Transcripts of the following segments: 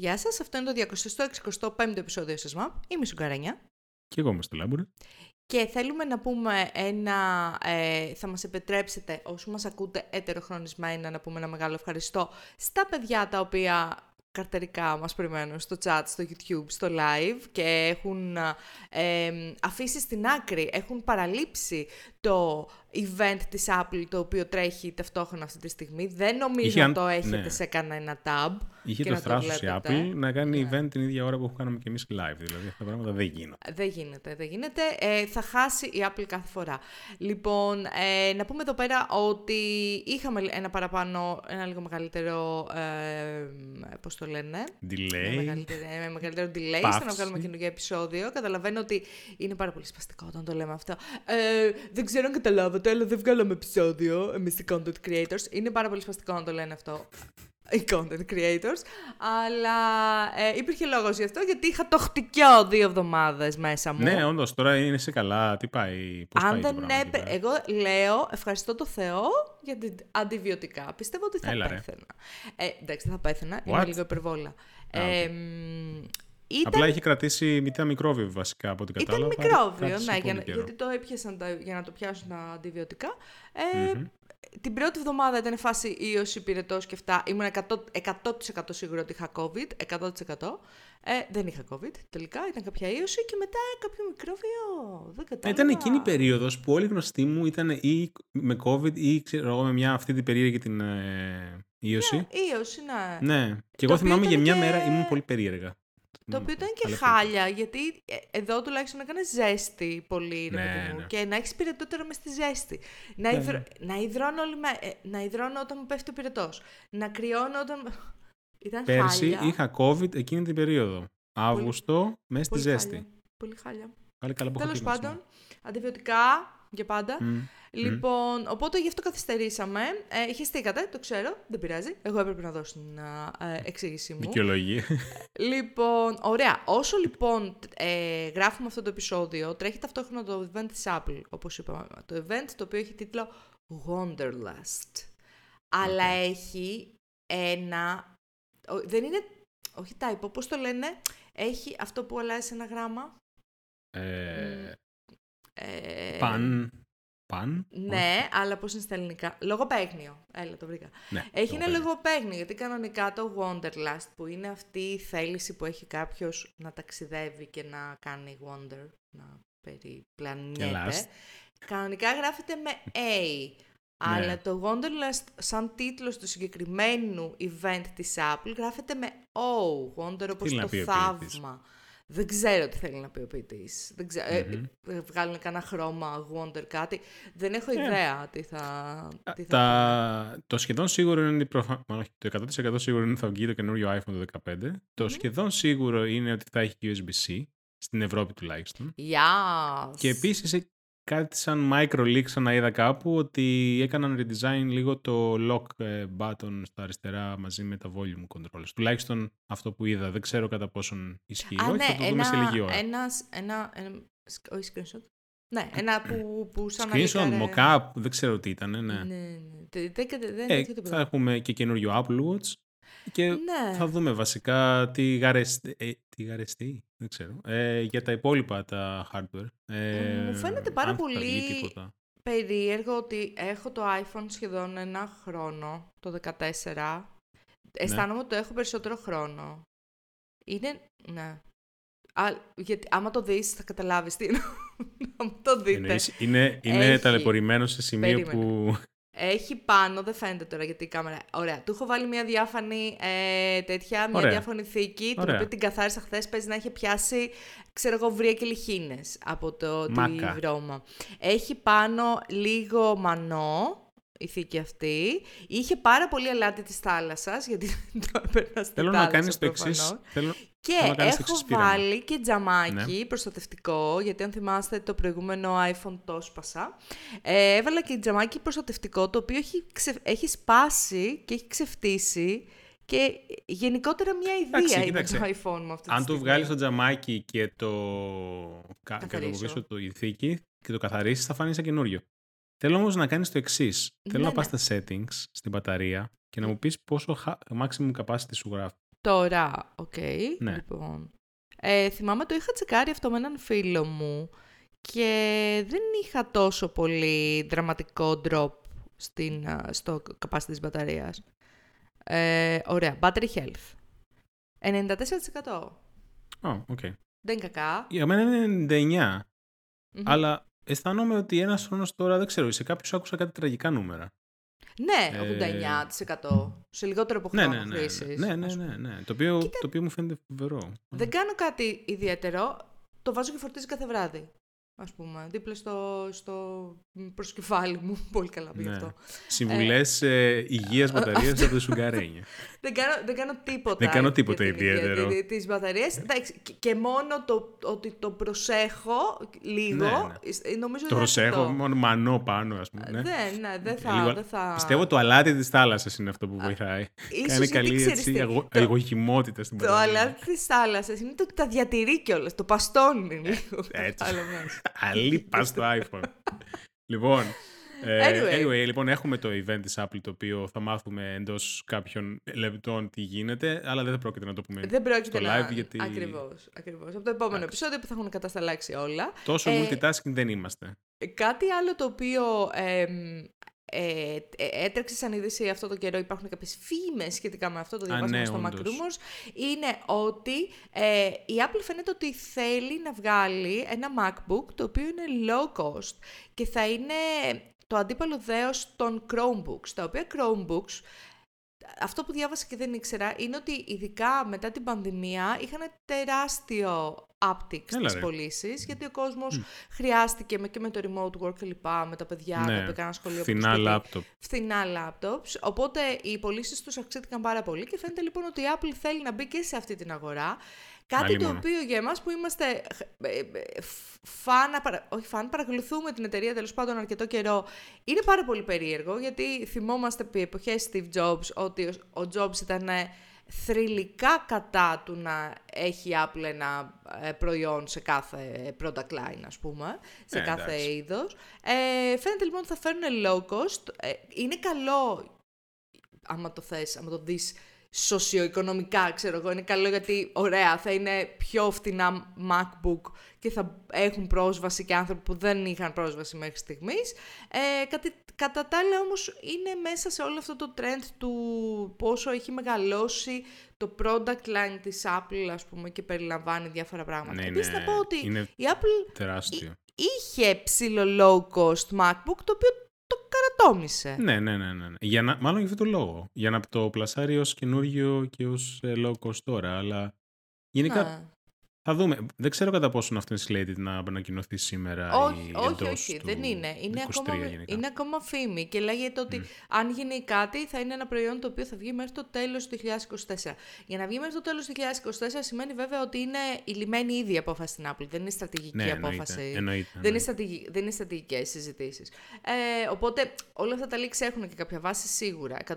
Γεια σας, αυτό είναι το 265ο επεισόδιο σας ΜΑΠ. Είμαι η Σουγκαρανιά. Και εγώ είμαι στο Λάμπουρε. Και θέλουμε να πούμε ένα, ε, θα μας επιτρέψετε όσοι μας ακούτε ετεροχρονισμένα να πούμε ένα μεγάλο ευχαριστώ στα παιδιά τα οποία καρτερικά μας περιμένουν στο chat, στο YouTube, στο live και έχουν ε, αφήσει στην άκρη, έχουν παραλείψει το event της Apple το οποίο τρέχει ταυτόχρονα αυτή τη στιγμή. Δεν νομίζω Είχε, ότι το έχετε ναι. σε κανένα tab. Είχε και το να θράσος η βλέπετε. Apple να κάνει Ναι. event την ίδια ώρα που κάναμε και εμείς live. Δηλαδή αυτά τα πράγματα δεν γίνονται. Δεν γίνεται, δεν γίνεται. Ε, θα χάσει η Apple κάθε φορά. Λοιπόν, ε, να πούμε εδώ πέρα ότι είχαμε ένα παραπάνω, ένα λίγο μεγαλύτερο, ε, πώς το λένε, ένα Delay. μεγαλύτερο, ένα μεγαλύτερο delay στο να Παύση. βγάλουμε καινούργιο επεισόδιο. Καταλαβαίνω ότι είναι πάρα πολύ σπαστικό όταν το λέμε αυτό. Ε, δεν ξέρω αν καταλάβατε, αλλά δεν βγάλαμε επεισόδιο εμείς οι content creators. Είναι πάρα πολύ σπαστικό να το λένε αυτό οι content creators, αλλά ε, υπήρχε λόγος γι' αυτό γιατί είχα το χτικιό δύο εβδομάδες μέσα μου. Ναι, όντως τώρα είναι σε καλά. Τι πάει, πώς Αν πάει το δεν πράγμα εκεί έπε... πέρα; Εγώ λέω ευχαριστώ το Θεό για την αντιβιωτικά. Πιστεύω ότι θα Έλα, ρε. πέθαινα. Ε, εντάξει, δεν θα πέθαινα. What? Είναι λίγο υπερβόλα. Α, οκ. Ε, μ, ήταν Απλά είχε κρατήσει μητέρα μικρόβιο βασικά από ό,τι Ήταν κατάλαβα. μικρόβιο, Κράτησε ναι, πολύ για, να- καιρό. γιατί το έπιασαν τα, για να το πιάσουν τα αντιβιωτικά. Ε, Μμμ. Την πρώτη εβδομάδα ήταν φάση ίωση, πυρετός και αυτά. Ήμουν 100%, 100% σίγουρο ότι είχα COVID, 100%. Ε, δεν είχα COVID τελικά, ήταν κάποια ίωση και μετά κάποιο μικρόβιο. Δεν Ε, κατάλαβα. Ήταν εκείνη η περίοδος που όλοι οι γνωστοί μου ήταν ή με COVID ή ξέρω εγώ με μια αυτή την περίεργη την ε, ίωση. Ίωση, ναι. Ναι. Και Το εγώ οποίο θυμάμαι για ήταν μια και- μέρα ήμουν πολύ περίεργα. Το οποίο ήταν και Αλήθεια. χάλια, γιατί ε, εδώ τουλάχιστον έκανε ζέστη πολύ, ρε Ναι, παιδί μου, ναι. και να έχεις πυρετό τώρα μες στη ζέστη. Να, Ναι, υδρω... ναι. να υδρώνω όλη με... ε, να υδρώνω όταν μου πέφτει ο πυρετός. Να κρυώνω όταν. Ήταν Πέρσι χάλια. είχα COVID εκείνη την περίοδο. Αύγουστο, μέσα στη Πολύ ζέστη. χάλια. Πολύ χάλια. Πάλι καλά που είχα Τέλο κλείσει. πάντων, αντιβιωτικά για πάντα. Μμ. Λοιπόν, οπότε γι' αυτό καθυστερήσαμε. Ε, χεστήκατε, το ξέρω, δεν πειράζει. Εγώ έπρεπε να δώσω την α, ε, εξήγησή μου. Δικαιολογία. Λοιπόν, ωραία. Όσο λοιπόν ε, γράφουμε αυτό το επεισόδιο, τρέχει ταυτόχρονα το event της Apple, όπως είπαμε. Το event το οποίο έχει τίτλο Wanderlust. Αλλά έχει ένα... ο- Δεν είναι... Όχι typo, πώς το λένε. Έχει αυτό που αλλάζει ένα γράμμα. Ε, Ε, Παν. Παν. Ναι, αλλά πώς είναι στα ελληνικά. Λογοπαίγνιο. Έλα, το βρήκα. Ναι, Έχει ένα λογοπαίγνιο. λογοπαίγνιο, γιατί κανονικά το Wanderlust, που είναι αυτή η θέληση που έχει κάποιος να ταξιδεύει και να κάνει wonder, να περιπλανιέται, lust. κανονικά γράφεται με A. Αλλά Ναι. το Wanderlust, σαν τίτλος του συγκεκριμένου event της Apple, γράφεται με O. Wonder όπως θέλει να το πει ο ποιητής; Θαύμα. Δεν ξέρω τι θέλει να πει ο ποιητής. Δεν ξέ... ε, Μμμ. ε, βγάλουν κανένα χρώμα, Wonder, κάτι. Δεν έχω Ε. ιδέα τι θα, τι θα Τα... Το σχεδόν σίγουρο είναι. Προφα... μάλλον όχι, Το 100% σίγουρο είναι ότι θα βγει το καινούριο iPhone το 15. Το σχεδόν σίγουρο είναι ότι θα έχει USB-C. Στην Ευρώπη τουλάχιστον. Yes. Και επίσης κάτι σαν micro leak σαν να είδα κάπου ότι έκαναν redesign λίγο το lock ε, button στα αριστερά μαζί με τα volume controls. Τουλάχιστον αυτό που είδα. Δεν ξέρω κατά πόσον ισχύει. Α, όχι, ναι, θα το δούμε σε ένα, λίγη ώρα. ένας, ένα, ένα, σκ- όχι screenshot. Ναι, ένα που, που σαν να Screenshot, λίκαρε- mock-up, δεν ξέρω τι ήταν. Ναι. Ναι, ναι. Δεν, δεν, δεν, δεν Ε, είναι τίποτα. θα έχουμε και καινούριο Apple Watch και Ναι. θα δούμε βασικά τι γαρεστεί, ε, τι γαρεστεί, δεν ξέρω, ε, για τα υπόλοιπα τα hardware. Ε, Μου φαίνεται πάρα αν θα βγει πολύ- τίποτα. Περίεργο ότι έχω το iPhone σχεδόν ένα χρόνο, το 14. Αισθάνομαι ότι το έχω περισσότερο χρόνο. Είναι, ναι. Α, γιατί άμα το δεις θα καταλάβεις τι εννοώ. άμα το δείτε. Εννοείς, είναι, είναι Έχει. ταλαιπωρημένο σε σημείο Περίμενε. που... Έχει πάνω, δεν φαίνεται τώρα γιατί η κάμερα. Ωραία. Του έχω βάλει μια διάφανη ε, τέτοια, μια Ωραία. διάφανη θήκη, την Ωραία. οποία την καθάρισα χθες. Παίζει να έχει πιάσει, ξέρω εγώ, βρία και λιχίνες από το τη Μάκα. βρώμα. Έχει πάνω λίγο μανό. Η θήκη αυτή. Είχε πάρα πολύ αλάτι της θάλασσας, γιατί το έπαιρνα στη Θέλω να θάλασσα κάνεις το εξής. προφανώς. Θέλω... Και Θέλω να κάνεις το έχω εξής πείραμα. βάλει και τζαμάκι Ναι. προστατευτικό, γιατί αν θυμάστε το προηγούμενο iPhone το σπάσα. Ε, έβαλα και τζαμάκι προστατευτικό, το οποίο έχει, ξε- έχει σπάσει και έχει ξεφτύσει και γενικότερα μια ιδέα Εντάξει, είναι κοίταξε. το iPhone μου αυτή τη Αν το στιγμή. βγάλεις το τζαμάκι και το, κα... και το Καθαρίσω. πίσω το η θήκη και το καθαρίσεις θα φανεί σαν καινούριο. Θέλω όμως να κάνεις το εξής. Θέλω Ναι, να πας ναι. στα settings, στην μπαταρία και να μου πεις πόσο χα- maximum capacity σου γράφει. Τώρα, οκ. Ναι. Λοιπόν. Ε, θυμάμαι το είχα τσεκάρει αυτό με έναν φίλο μου και δεν είχα τόσο πολύ δραματικό drop στην, α, στο capacity της μπαταρίας. Ε, ωραία. Battery health. 94%. Ω, οκ. Δεν είναι κακά. Για μένα είναι 99. Μμμ. Αλλά αισθάνομαι ότι ένας χρόνος τώρα δεν ξέρω, σε κάποιους άκουσα κάτι τραγικά νούμερα. Ναι, Ε, 89%. Σε λιγότερο από Ναι, χρόνο ναι, ναι. χρήσης, Ναι, ναι, ας ναι, πούμε. ναι. Το, οποίο, το οποίο μου φαίνεται φοβερό. Δεν κάνω κάτι ιδιαίτερο. Το βάζω και φορτίζει κάθε βράδυ. Ας πούμε, δίπλα στο, στο προσκεφάλι μου. Πολύ καλά πήγε Ναι. αυτό. Συμβουλές ε, υγείας μπαταρία από τη Σουγκαρένια. Δεν κάνω, δεν κάνω τίποτα. Δεν κάνω τίποτα για την υγεία ιδιαίτερο. τη- της μπαταρίας. Εντάξει, και- και μόνο το ότι το προσέχω λίγο, Ναι, ναι. ε, νομίζω το είναι προσέχω, αρκετό. μόνο μανό πάνω, ας πούμε. Ναι. Δεν, ναι, δεν θα, Λίγο- δεν θα... Πιστεύω το αλάτι της θάλασσας είναι αυτό που βοηθάει. ίσως Κάνει γιατί καλή ξέρεις έτσι, τι, αγω- το- εγωγημότητα στην Το μπαταρία. αλάτι της θάλασσας είναι το ότι τα διατηρεί κιόλας. Το παστώνει λίγο. έτσι. Κατάλαβες. Αλλή πα στο iPhone. λοιπόν, ε, Anyway. anyway, λοιπόν, έχουμε το event της Apple το οποίο θα μάθουμε εντός κάποιων λεπτών τι γίνεται, αλλά δεν θα πρόκειται να το πούμε Δεν πρόκειται στο να... live γιατί Ακριβώς, ακριβώς. Από το επόμενο επεισόδιο που θα έχουν κατασταλάξει όλα. τόσο Ε, multitasking δεν είμαστε. Ε, Κάτι άλλο το οποίο εμ, ε, ε, έτρεξε σαν είδηση αυτό το καιρό, υπάρχουν κάποιες φήμες σχετικά με αυτό, το διαβάσαμε ναι, στο Mac όντως. Rumors, είναι ότι ε, η Apple φαίνεται ότι θέλει να βγάλει ένα MacBook το οποίο είναι low cost και θα είναι το αντίπαλο δέος των Chromebooks, τα οποία Chromebooks αυτό που διάβασα και δεν ήξερα είναι ότι ειδικά μετά την πανδημία είχαν τεράστιο uptick Έλα στις ρε. πωλήσεις, γιατί ο κόσμος χρειάστηκε με, και με το remote work και λοιπά, με τα παιδιά, τα οποία έκαναν σχολείο από το Ναι, φθηνά σπίτι, λάπτοπ. φθηνά laptops, οπότε οι πωλήσεις τους αυξήθηκαν πάρα πολύ και φαίνεται λοιπόν ότι η Apple θέλει να μπει και σε αυτή την αγορά. Κάτι το Αλλήμον. οποίο για εμάς που είμαστε ε, ε, ε, φαν, παρα- όχι φαν, παρακολουθούμε την εταιρεία τέλος πάντων αρκετό καιρό, είναι πάρα πολύ περίεργο γιατί θυμόμαστε επί εποχές Steve Jobs ότι ο, ο Jobs ήταν ε, θρηλυκά κατά του να έχει η Apple ένα ε, προϊόν σε κάθε product line, ας πούμε, σε Ε, κάθε εντάξει. είδος. Ε, φαίνεται λοιπόν ότι θα φέρουν low cost. Ε, είναι καλό, άμα το θες, άμα το δεις σοσιοοικονομικά, ξέρω εγώ, είναι καλό γιατί, ωραία, θα είναι πιο φθηνά MacBook και θα έχουν πρόσβαση και άνθρωποι που δεν είχαν πρόσβαση μέχρι στιγμής. Ε, κατα, κατά τα άλλα όμως είναι μέσα σε όλο αυτό το trend του πόσο έχει μεγαλώσει το product line της Apple, ας πούμε, και περιλαμβάνει διάφορα πράγματα. Ναι, Επίσης ναι, να πω ότι είναι η Apple τεράστιο. είχε ψηλό low cost MacBook, το οποίο το καρατόμησε. Ναι, ναι, ναι, ναι. ναι. Για να, μάλλον για αυτό το λόγο. Για να το πλασάρει ως καινούργιο και ως ε, low cost τώρα. Αλλά γενικά Ναι. Θα δούμε. Δεν ξέρω κατά πόσο αυτό είναι slated να ανακοινωθεί σήμερα Όχι, ή όχι, εντός όχι, του δεν είναι. Είναι 23 ακόμα, γενικά. είναι ακόμα φήμη και λέγεται ότι αν γίνει κάτι θα είναι ένα προϊόν το οποίο θα βγει μέχρι το τέλος του 2024. Για να βγει μέχρι το τέλος του 2024 σημαίνει βέβαια ότι είναι η λιμένη ήδη η απόφαση στην Apple. Δεν είναι στρατηγική Ναι, εννοείται, απόφαση. εννοείται, Δεν, είναι εννοείται. στρατηγι... δεν είναι στρατηγικές συζητήσεις. Ε, οπότε όλα αυτά τα leaks έχουν και κάποια βάση σίγουρα, 100%.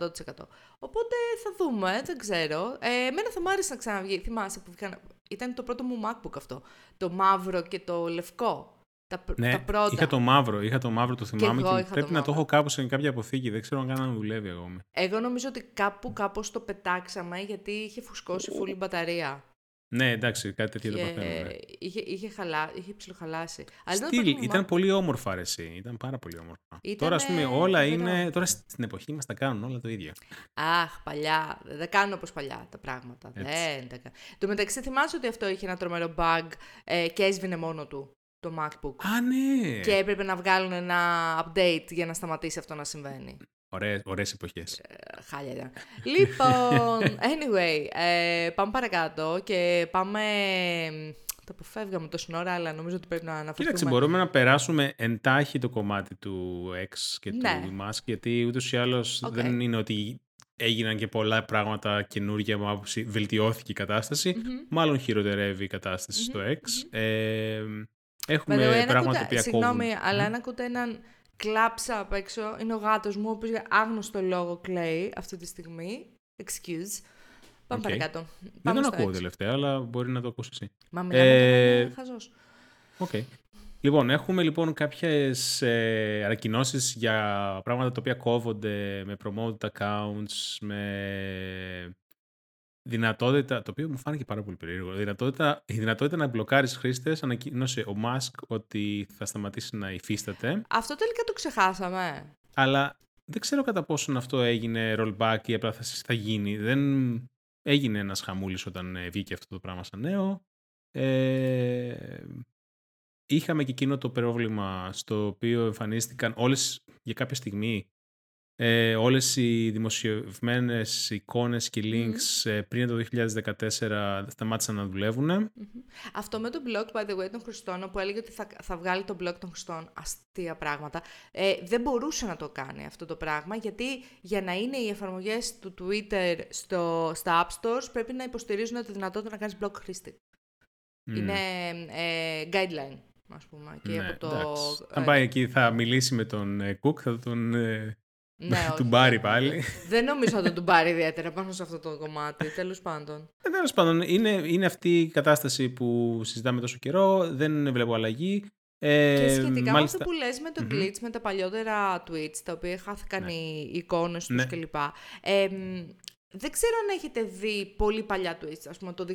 Οπότε θα δούμε, δεν ξέρω. Ε, εμένα θα μ' άρεσε να ξαναβγεί. Θυμάσαι που βγήκαν... Ήταν το πρώτο μου MacBook αυτό. Το μαύρο και το λευκό. Τα, πr- Ναι, τα πρώτα. είχα το μαύρο, είχα το μαύρο, το θυμάμαι εγώ και, είχα πρέπει το να το μαύρο. έχω κάπου σε κάποια αποθήκη. Δεν ξέρω αν καν αν δουλεύει ακόμη. Εγώ νομίζω ότι κάπου κάπως το πετάξαμε γιατί είχε φουσκώσει φουλή μπαταρία. Ναι, εντάξει, κάτι τέτοιο δεν Και παθαίνω. ναι. είχε, είχε, χαλά, είχε ψιλοχαλάσει. Αλλά δεν Στυλ, υπάρχει ήταν Mac. πολύ όμορφα ρε, εσύ. Ήταν πάρα πολύ όμορφα. Ήτανε Τώρα, ας πούμε, όλα φοβερό. είναι. Τώρα στην εποχή μας τα κάνουν όλα το ίδιο. Αχ, παλιά. Δεν τα κάνουν όπως παλιά τα πράγματα. Έτσι. Δεν τα κάνουν. Το μεταξύ θυμάσαι ότι αυτό είχε ένα τρομερό bug ε, και έσβηνε μόνο του το MacBook. Α, ναι! Και έπρεπε να βγάλουν ένα update για να σταματήσει αυτό να συμβαίνει. Ωραίες, ωραίες εποχές. Ε, Χάλια ήταν. λοιπόν, anyway, ε, πάμε παρακάτω και πάμε... Τα αποφεύγαμε τόση ώρα, αλλά νομίζω ότι πρέπει να αναφερθούμε. Κοίταξε, μπορούμε να περάσουμε εν τάχει το κομμάτι του X και Ναι. του Musk, γιατί ούτως ή άλλως Οκ. δεν είναι ότι έγιναν και πολλά πράγματα καινούργια από άποψη βελτιώθηκε η κατάσταση. Μμμ. Μάλλον χειροτερεύει η κατάσταση στο X. Ε, έχουμε By the way, αν πράγματα ακούτε- που Συγγνώμη, κόβουν. αλλά αν ακούτε έναν κλάψα απ' έξω, είναι ο γάτος μου, ο οποίος για άγνωστο λόγο κλαίει αυτή τη στιγμή. Excuse. Πάμε Οκ. παρακάτω. Δεν Πάμε τον στο ακούω X. τελευταία, αλλά μπορεί να το ακούσει εσύ. Μα μιλάμε Ε, ε... είναι χαζός. Οκ. Λοιπόν, έχουμε λοιπόν κάποιες ε, ανακοινώσεις για πράγματα τα οποία κόβονται με promoted accounts, με δυνατότητα, το οποίο μου φάνηκε πάρα πολύ περίεργο, δυνατότητα, η δυνατότητα να μπλοκάρεις χρήστες, ανακοίνωσε ο Μάσκ ότι θα σταματήσει να υφίσταται. Αυτό τελικά το ξεχάσαμε. Αλλά δεν ξέρω κατά πόσον αυτό έγινε rollback ή απλά θα, θα γίνει. Δεν έγινε ένας χαμούλης όταν ε, βγήκε αυτό το πράγμα σαν νέο. Ε, είχαμε και εκείνο το πρόβλημα στο οποίο εμφανίστηκαν όλες για κάποια στιγμή ε, όλες οι δημοσιευμένες εικόνες και links mm. πριν το 2014 σταμάτησαν να δουλεύουν. Αυτό με το blog, by the way, των χρηστών, που έλεγε ότι θα, θα βγάλει το blog των χρηστών, αστεία πράγματα, ε, δεν μπορούσε να το κάνει αυτό το πράγμα, γιατί για να είναι οι εφαρμογές του Twitter στο, στα App Stores πρέπει να υποστηρίζουν τη δυνατότητα να κάνεις blog χρήστη. Είναι ε, guideline, ας πούμε. Και ναι, από το, Αν ε, πάει εκεί θα μιλήσει με τον Cook, θα τον ναι, του μπάρει πάλι. Δεν νομίζω ότι τον πάρει ιδιαίτερα πάνω σε αυτό το κομμάτι. Τέλος πάντων. Ε, Τέλος πάντων, είναι, είναι αυτή η κατάσταση που συζητάμε τόσο καιρό. Δεν βλέπω αλλαγή. Ε, και σχετικά με αυτό που λες με το glitch, με τα παλιότερα tweets, τα οποία χάθηκαν ναι. οι εικόνες τους ναι. κλπ. Ε, δεν ξέρω αν έχετε δει πολύ παλιά tweets, ας πούμε το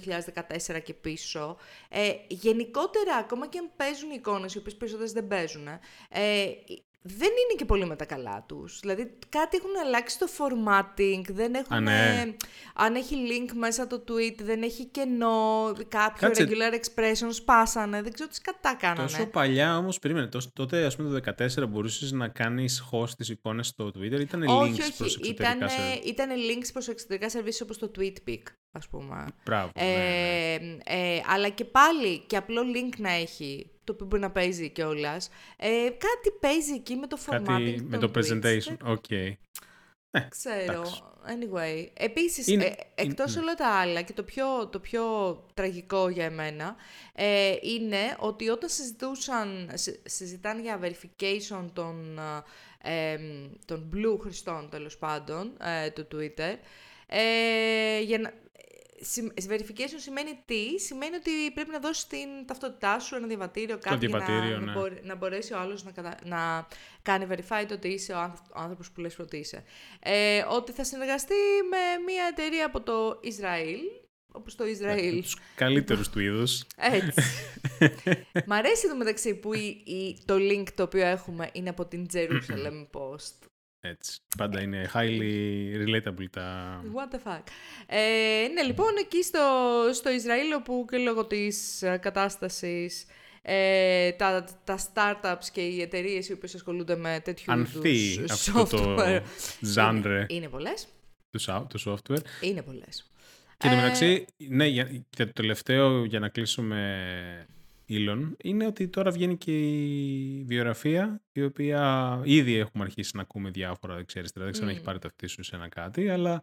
2014 και πίσω. Ε, γενικότερα, ακόμα και αν παίζουν εικόνες, οι οποίες περισσότερες δεν παίζουν, ε, δεν είναι και πολύ με τα καλά τους. Δηλαδή κάτι έχουν αλλάξει το formatting, δεν έχουν... ναι. Αν έχει link μέσα το tweet, δεν έχει κενό, κάποιο Κάτσε. regular expression σπάσανε, δεν ξέρω τι κατά κάνανε. Τόσο παλιά όμως, περίμενε, τότε ας πούμε το 2014 μπορούσες να κάνεις host τις εικόνες στο Twitter, ήταν links όχι, προς εξωτερικά ήτανε, Ήταν links προς εξωτερικά services όπως το Twitpic, ας πούμε. Μπράβο, ναι, ναι. Ε, ε, αλλά και πάλι, και απλό link να έχει το οποίο μπορεί να παίζει κιόλας. Ε, κάτι παίζει εκεί με το formatting. με το presentation, οκ. Okay. Ε, Ξέρω. Anyway. Επίσης, ε, εκτός ναι. όλα τα άλλα και το πιο, το πιο τραγικό για εμένα ε, είναι ότι όταν συζητούσαν, συζητάνε για verification των, ε, των blue χρηστών τέλος πάντων ε, του Twitter ε, για να, verification σημαίνει τι, σημαίνει ότι πρέπει να δώσεις την ταυτότητά σου, ένα διαβατήριο, κάτι για να, ναι. να, μπορέσει ο άλλος να, να κάνει verified ότι είσαι ο, άνθρωπος που λες ότι είσαι. Ε, ότι θα συνεργαστεί με μια εταιρεία από το Ισραήλ, όπως το Ισραήλ. Ε, τους καλύτερους του είδους. Έτσι. Μ' αρέσει το μεταξύ που η, το link το οποίο έχουμε είναι από την Jerusalem Post. Έτσι. Πάντα είναι highly relatable τα... What the fuck. Ε, ναι, λοιπόν, εκεί στο, στο Ισραήλ, όπου και λόγω της ε, κατάστασης ε, τα, τα startups και οι εταιρείες οι οποίες ασχολούνται με τέτοιου Ανθεί είδους αυτό software. το genre. Είναι, είναι πολλές. Το, software. Είναι πολλές. Και εν μεταξύ, ναι, για, και το τελευταίο για να κλείσουμε ήλων είναι ότι τώρα βγαίνει και η βιογραφία η οποία ήδη έχουμε αρχίσει να ακούμε διάφορα δεξιά-αριστερά. Δεν ξέρω αν έχει πάρει ταυτή σου σε ένα κάτι, αλλά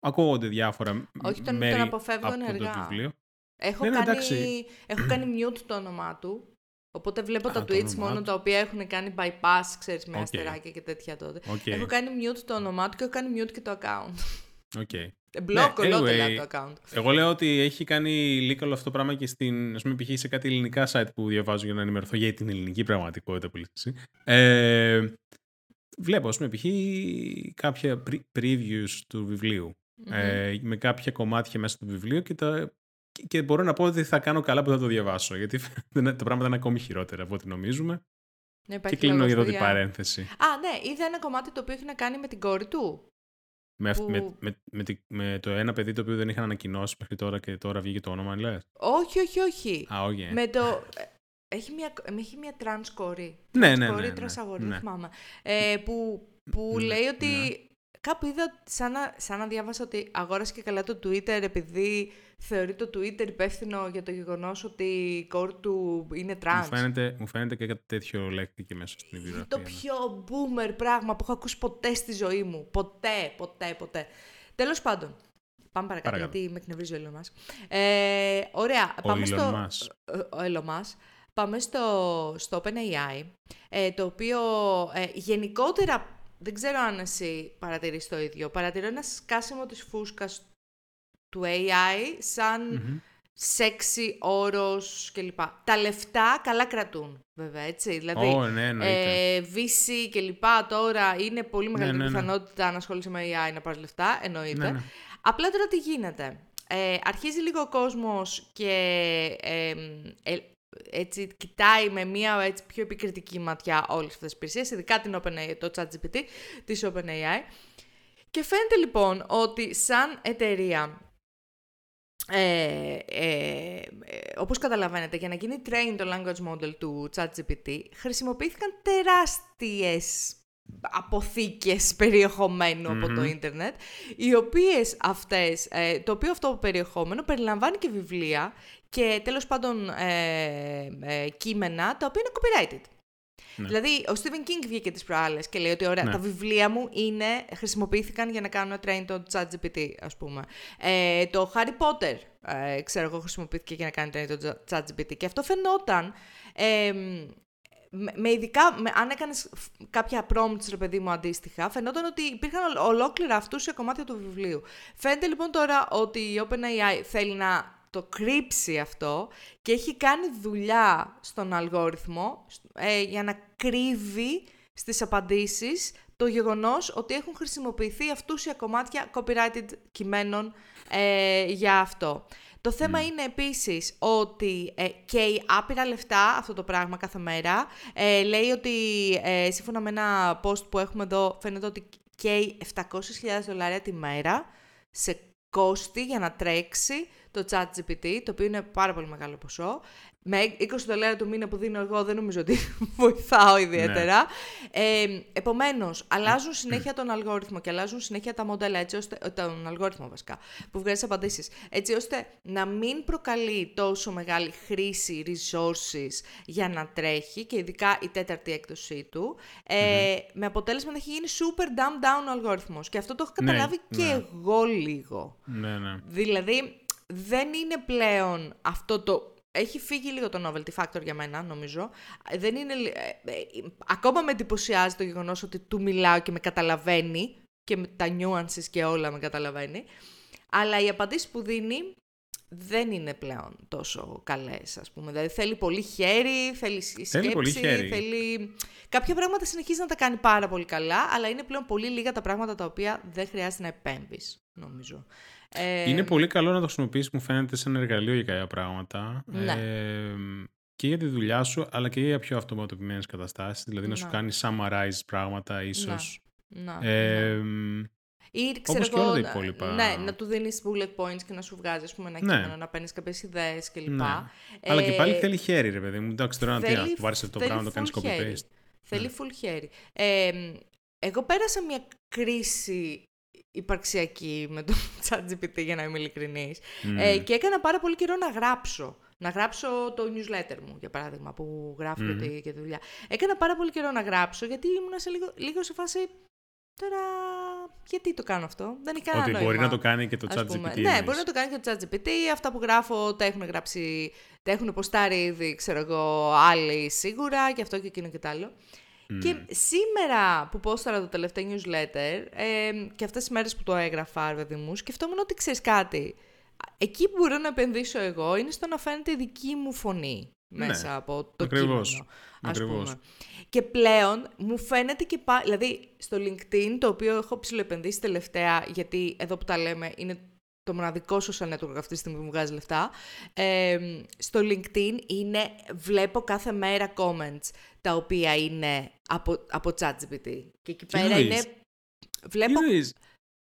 ακούγονται διάφορα Όχι, τον, μέρη τον αποφεύγω από ενεργά. το βιβλίο. Έχω, ναι, ναι, κάνει, έχω κάνει mute το όνομά του. Οπότε βλέπω Α, τα tweets μόνο τα οποία έχουν κάνει bypass, ξέρεις, με okay. αστεράκια και τέτοια τότε. Okay. Έχω κάνει mute το όνομά του και έχω κάνει mute και το account. Okay. Μπλοκ, ναι, anyway, το account. Εγώ λέω ότι έχει κάνει leak όλο αυτό το πράγμα και στην, ας πούμε, π.χ. σε κάτι ελληνικά site που διαβάζω για να ενημερωθώ για την ελληνική πραγματικότητα που ε, βλέπω, ας πούμε, π.χ. κάποια previews του βιβλιου ε, με κάποια κομμάτια μέσα του βιβλίου και, τα, και μπορώ να πω ότι θα κάνω καλά που θα το διαβάσω, γιατί τα πράγματα είναι ακόμη χειρότερα από ό,τι νομίζουμε. Ναι, και κλείνω εδώ την παρένθεση. Α, ναι, είδα ένα κομμάτι το οποίο έχει να κάνει με την κόρη του. Με, με, με, με, το ένα παιδί το οποίο δεν είχαν ανακοινώσει μέχρι τώρα και τώρα βγήκε το όνομα, λες; Όχι, όχι, όχι. Α, όχι. Με το... Έχει μια, έχει μια τρανς κόρη. Ναι, ναι, ναι. ναι, τρανς αγόρι, δεν θυμάμαι. Ε, που που ναι, λέει ότι... Ναι. Κάπου είδα, σαν να, σαν να διάβασα ότι αγόρασε και καλά το Twitter επειδή θεωρεί το Twitter υπεύθυνο για το γεγονός ότι η κόρη του είναι τρανς. Μου φαίνεται, μου φαίνεται και κάτι τέτοιο και μέσα στην βιβλιογραφία. Το πιο boomer πράγμα που έχω ακούσει ποτέ στη ζωή μου. Ποτέ, ποτέ, ποτέ. Τέλος πάντων. Πάμε παρακάτω, γιατί με εκνευρίζει ο Elon Musk. Ε, ωραία, ο πάμε Elon στο... Ο Elon Musk. Πάμε στο, στο OpenAI, ε, το οποίο ε, γενικότερα, δεν ξέρω αν εσύ παρατηρείς το ίδιο, παρατηρώ ένα σκάσιμο της φούσκας του AI σαν mm-hmm. σεξι, όρος κλπ. Τα λεφτά καλά κρατούν, βέβαια, έτσι. Δηλαδή, oh, ναι, ε, VC κλπ. τώρα είναι πολύ ναι, μεγαλύτερη ναι, ναι, πιθανότητα να ασχολείσαι με AI να πάρεις λεφτά, εννοείται. Ναι, ναι. Απλά τώρα τι γίνεται. ε, αρχίζει λίγο ο κόσμος και ε, ε, έτσι κοιτάει με μια έτσι, πιο επικριτική ματιά όλες αυτές τις υπηρεσίες, ειδικά την OpenAI, το ChatGPT της OpenAI. Και φαίνεται λοιπόν ότι σαν εταιρεία ε, ε, όπως καταλαβαίνετε, για να γίνει train το language model του ChatGPT, χρησιμοποιήθηκαν τεράστιες αποθήκες περιεχομένου από το ίντερνετ, οι οποίες αυτές, ε, το οποίο αυτό περιεχόμενο περιλαμβάνει και βιβλία και τέλος πάντων ε, ε, κείμενα τα οποία είναι copyrighted. Ναι. Δηλαδή, ο Stephen King βγήκε τις προάλλες και λέει ότι ωραία, ναι. τα βιβλία μου είναι, χρησιμοποιήθηκαν για να κάνω train το ChatGPT, ας πούμε. Ε, το Harry Potter, ε, ξέρω εγώ, χρησιμοποιήθηκε για να κάνει train το ChatGPT. Και αυτό φαινόταν ε, με, ειδικά, με, αν έκανες κάποια prompts, ρε παιδί μου, αντίστοιχα, φαινόταν ότι υπήρχαν ολόκληρα αυτούσια κομμάτια του βιβλίου. Φαίνεται λοιπόν τώρα ότι η OpenAI θέλει να το κρύψει αυτό και έχει κάνει δουλειά στον αλγόριθμο ε, για να κρύβει στις απαντήσεις το γεγονός ότι έχουν χρησιμοποιηθεί αυτούσια κομμάτια copyrighted κειμένων ε, για αυτό. Το θέμα είναι επίσης ότι ε, καίει άπειρα λεφτά αυτό το πράγμα κάθε μέρα. Ε, λέει ότι ε, σύμφωνα με ένα post που έχουμε εδώ φαίνεται ότι καίει 700.000 δολάρια τη μέρα σε κόστη για να τρέξει το chat GPT, το οποίο είναι πάρα πολύ μεγάλο ποσό με 20 δολάρια το μήνα που δίνω εγώ δεν νομίζω ότι βοηθάω ιδιαίτερα. Ναι. Ε, επομένως, αλλάζουν συνέχεια τον αλγόριθμο και αλλάζουν συνέχεια τα μοντέλα, έτσι ώστε, ε, τον αλγόριθμο βασικά, που βγάζει απαντήσεις, έτσι ώστε να μην προκαλεί τόσο μεγάλη χρήση resources για να τρέχει και ειδικά η τέταρτη έκδοσή του, ε, με αποτέλεσμα να έχει γίνει super dumb down ο αλγόριθμος. Και αυτό το έχω ναι, καταλάβει και ναι. εγώ λίγο. Ναι, ναι. Δηλαδή, δεν είναι πλέον αυτό το έχει φύγει λίγο το novelty factor για μένα, νομίζω. Δεν είναι, ε, ε, ακόμα με εντυπωσιάζει το γεγονός ότι του μιλάω και με καταλαβαίνει και με τα nuances και όλα με καταλαβαίνει. Αλλά οι απαντήσεις που δίνει δεν είναι πλέον τόσο καλές, ας πούμε. Δηλαδή θέλει πολύ χέρι, θέλει σκέψη, θέλει, πολύ χέρι. θέλει... Κάποια πράγματα συνεχίζει να τα κάνει πάρα πολύ καλά, αλλά είναι πλέον πολύ λίγα τα πράγματα τα οποία δεν χρειάζεται να επέμβεις, νομίζω. Είναι πολύ καλό να το χρησιμοποιήσεις, μου φαίνεται, σαν εργαλείο για κάποια πράγματα. Ναι. Ε, και για τη δουλειά σου, αλλά και για πιο αυτοματοποιημένες καταστάσεις. Δηλαδή να σου ναι. κάνει summarize πράγματα, ίσως. Ναι. Ε, ναι. Ή ξέρω και όλα τα υπόλοιπα. Ναι, να του δίνεις bullet points και να σου βγάζει πούμε, ένα ναι. κείμενο, να παίρνεις κάποιες ιδέες κλπ. Ναι. Ε, αλλά και πάλι θέλει χέρι, ρε παιδί μου. Εντάξει, τώρα να του βάλει αυτό το πράγμα, να το κάνεις copy-paste. Θέλει ναι. full χέρι. Ε, εγώ πέρασα μια κρίση υπαρξιακή με το ChatGPT για να είμαι ειλικρινής. Ε, και έκανα πάρα πολύ καιρό να γράψω. Να γράψω το newsletter μου, για παράδειγμα, που γράφω mm. και, τη, δουλειά. Έκανα πάρα πολύ καιρό να γράψω, γιατί ήμουν σε λίγο, λίγο σε φάση... Τώρα, γιατί το κάνω αυτό, δεν έχει κανένα Ότι μπορεί να το κάνει και το ChatGPT. Ναι, μπορεί να το κάνει και το ChatGPT. Αυτά που γράφω τα έχουν γράψει, τα έχουν ποστάρει ήδη, ξέρω εγώ, άλλοι σίγουρα, και αυτό και εκείνο και το άλλο. Και σήμερα που πόσταρα το τελευταίο newsletter ε, και αυτές τις μέρες που το έγραφα, παιδί μου, σκεφτόμουν ότι ξέρεις κάτι. Εκεί που μπορώ να επενδύσω εγώ είναι στο να φαίνεται η δική μου φωνή μέσα ναι, από το ακριβώς, κείμενο. Ας Πούμε. Και πλέον μου φαίνεται και πάλι, δηλαδή στο LinkedIn, το οποίο έχω ψηλοεπενδύσει τελευταία, γιατί εδώ που τα λέμε είναι το μοναδικό social network αυτή τη στιγμή που μου βγάζει λεφτά. Ε, στο LinkedIn είναι, βλέπω κάθε μέρα comments τα οποία είναι από, από ChatGPT. Και εκεί πέρα είναι... Βλέπω...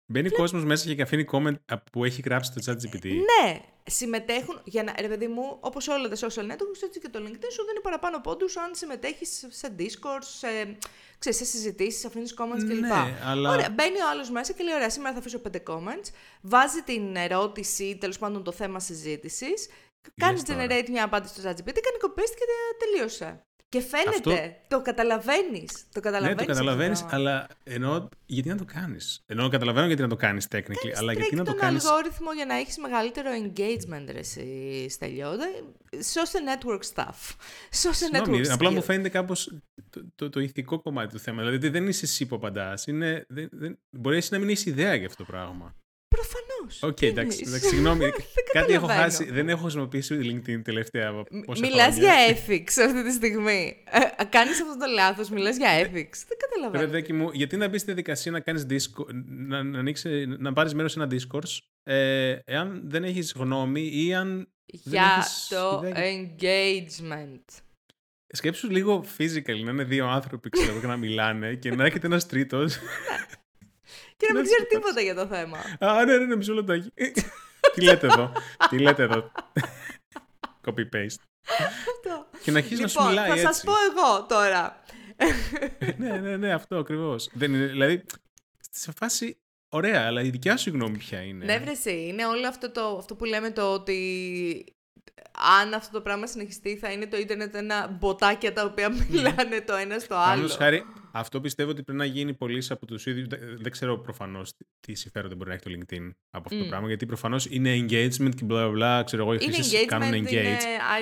Μπαίνει Βλέ... κόσμος μέσα και αφήνει comment που έχει γράψει το ChatGPT. Ναι, συμμετέχουν. Για να, ρε παιδί μου, όπως όλα τα social networks, έτσι και το LinkedIn σου δίνει παραπάνω πόντους αν συμμετέχεις σε Discord, σε, ξέρεις, σε συζητήσεις, αφήνεις comments κλπ. Ναι, αλλά... Ωραία, μπαίνει ο άλλος μέσα και λέει: Ωραία, σήμερα θα αφήσω πέντε comments. Βάζει την ερώτηση, τέλος πάντων το θέμα συζήτησης. Κάνει generate μια απάντηση στο ChatGPT, κάνει copy και τελείωσε. Και φαίνεται, το καταλαβαίνεις. Το καταλαβαίνεις ναι, το καταλαβαίνεις, αλλά εννοώ γιατί να το κάνεις; Ενώ καταλαβαίνω γιατί να το κάνεις technically, αλλά γιατί να το κάνει. τον αλγόριθμο για να έχεις μεγαλύτερο engagement, ρε εσύ, Στελιώδη. Σώσε network stuff. Σώσε network stuff. Απλά μου φαίνεται κάπως το, το, το, ηθικό κομμάτι του θέματος. Δηλαδή δεν είσαι εσύ που απαντά. Μπορείς να μην έχεις ιδέα για αυτό το πράγμα. Προφανώς. Οκ, εντάξει, συγγνώμη. Κάτι έχω χάσει. Δεν έχω χρησιμοποιήσει LinkedIn τελευταία Μιλάς για ethics αυτή τη στιγμή. Ε, κάνεις αυτό το λάθος, μιλάς για ethics. Δεν καταλαβαίνω. Παιδάκι μου, γιατί να μπεις στη διαδικασία να κάνεις να, να, να πάρεις μέρος σε ένα Discord ε, εάν δεν έχεις γνώμη ή αν Για έχεις το ιδέα engagement. Σκέψου λίγο physical, να είναι δύο άνθρωποι ξέρω, εγώ, και να μιλάνε και να έχετε ένας τρίτος. Και να μην Ναι, ξέρει εντάξει. τίποτα για το θέμα. Α, ναι, ναι, ναι, μισό λεπτάκι. Τι λέτε εδώ; Τι λέτε εδώ; Copy-paste. Αυτό. Και να αρχίσει να σου Λοιπόν, μιλάει θα έτσι. σας πω εγώ τώρα. ναι, ναι, ναι, αυτό ακριβώς. Δηλαδή, σε φάση, ωραία, αλλά η δικιά σου γνώμη ποια είναι; Ναι, βρε εσύ, είναι όλο αυτό, το, αυτό που λέμε το ότι αν αυτό το πράγμα συνεχιστεί θα είναι το ίντερνετ ένα μποτάκια τα οποία μιλάνε το ένα στο άλλο. Παραδείγματος χάρη, αυτό πιστεύω ότι πρέπει να γίνει πωλήσει από τους ίδιους. Δεν ξέρω προφανώς τι συμφέροντα μπορεί να έχει το LinkedIn από αυτό το Μμ. πράγμα, γιατί προφανώς είναι engagement και bla bla bla. Ξέρω εγώ, οι είναι χρήστες engagement, κάνουν engage. είναι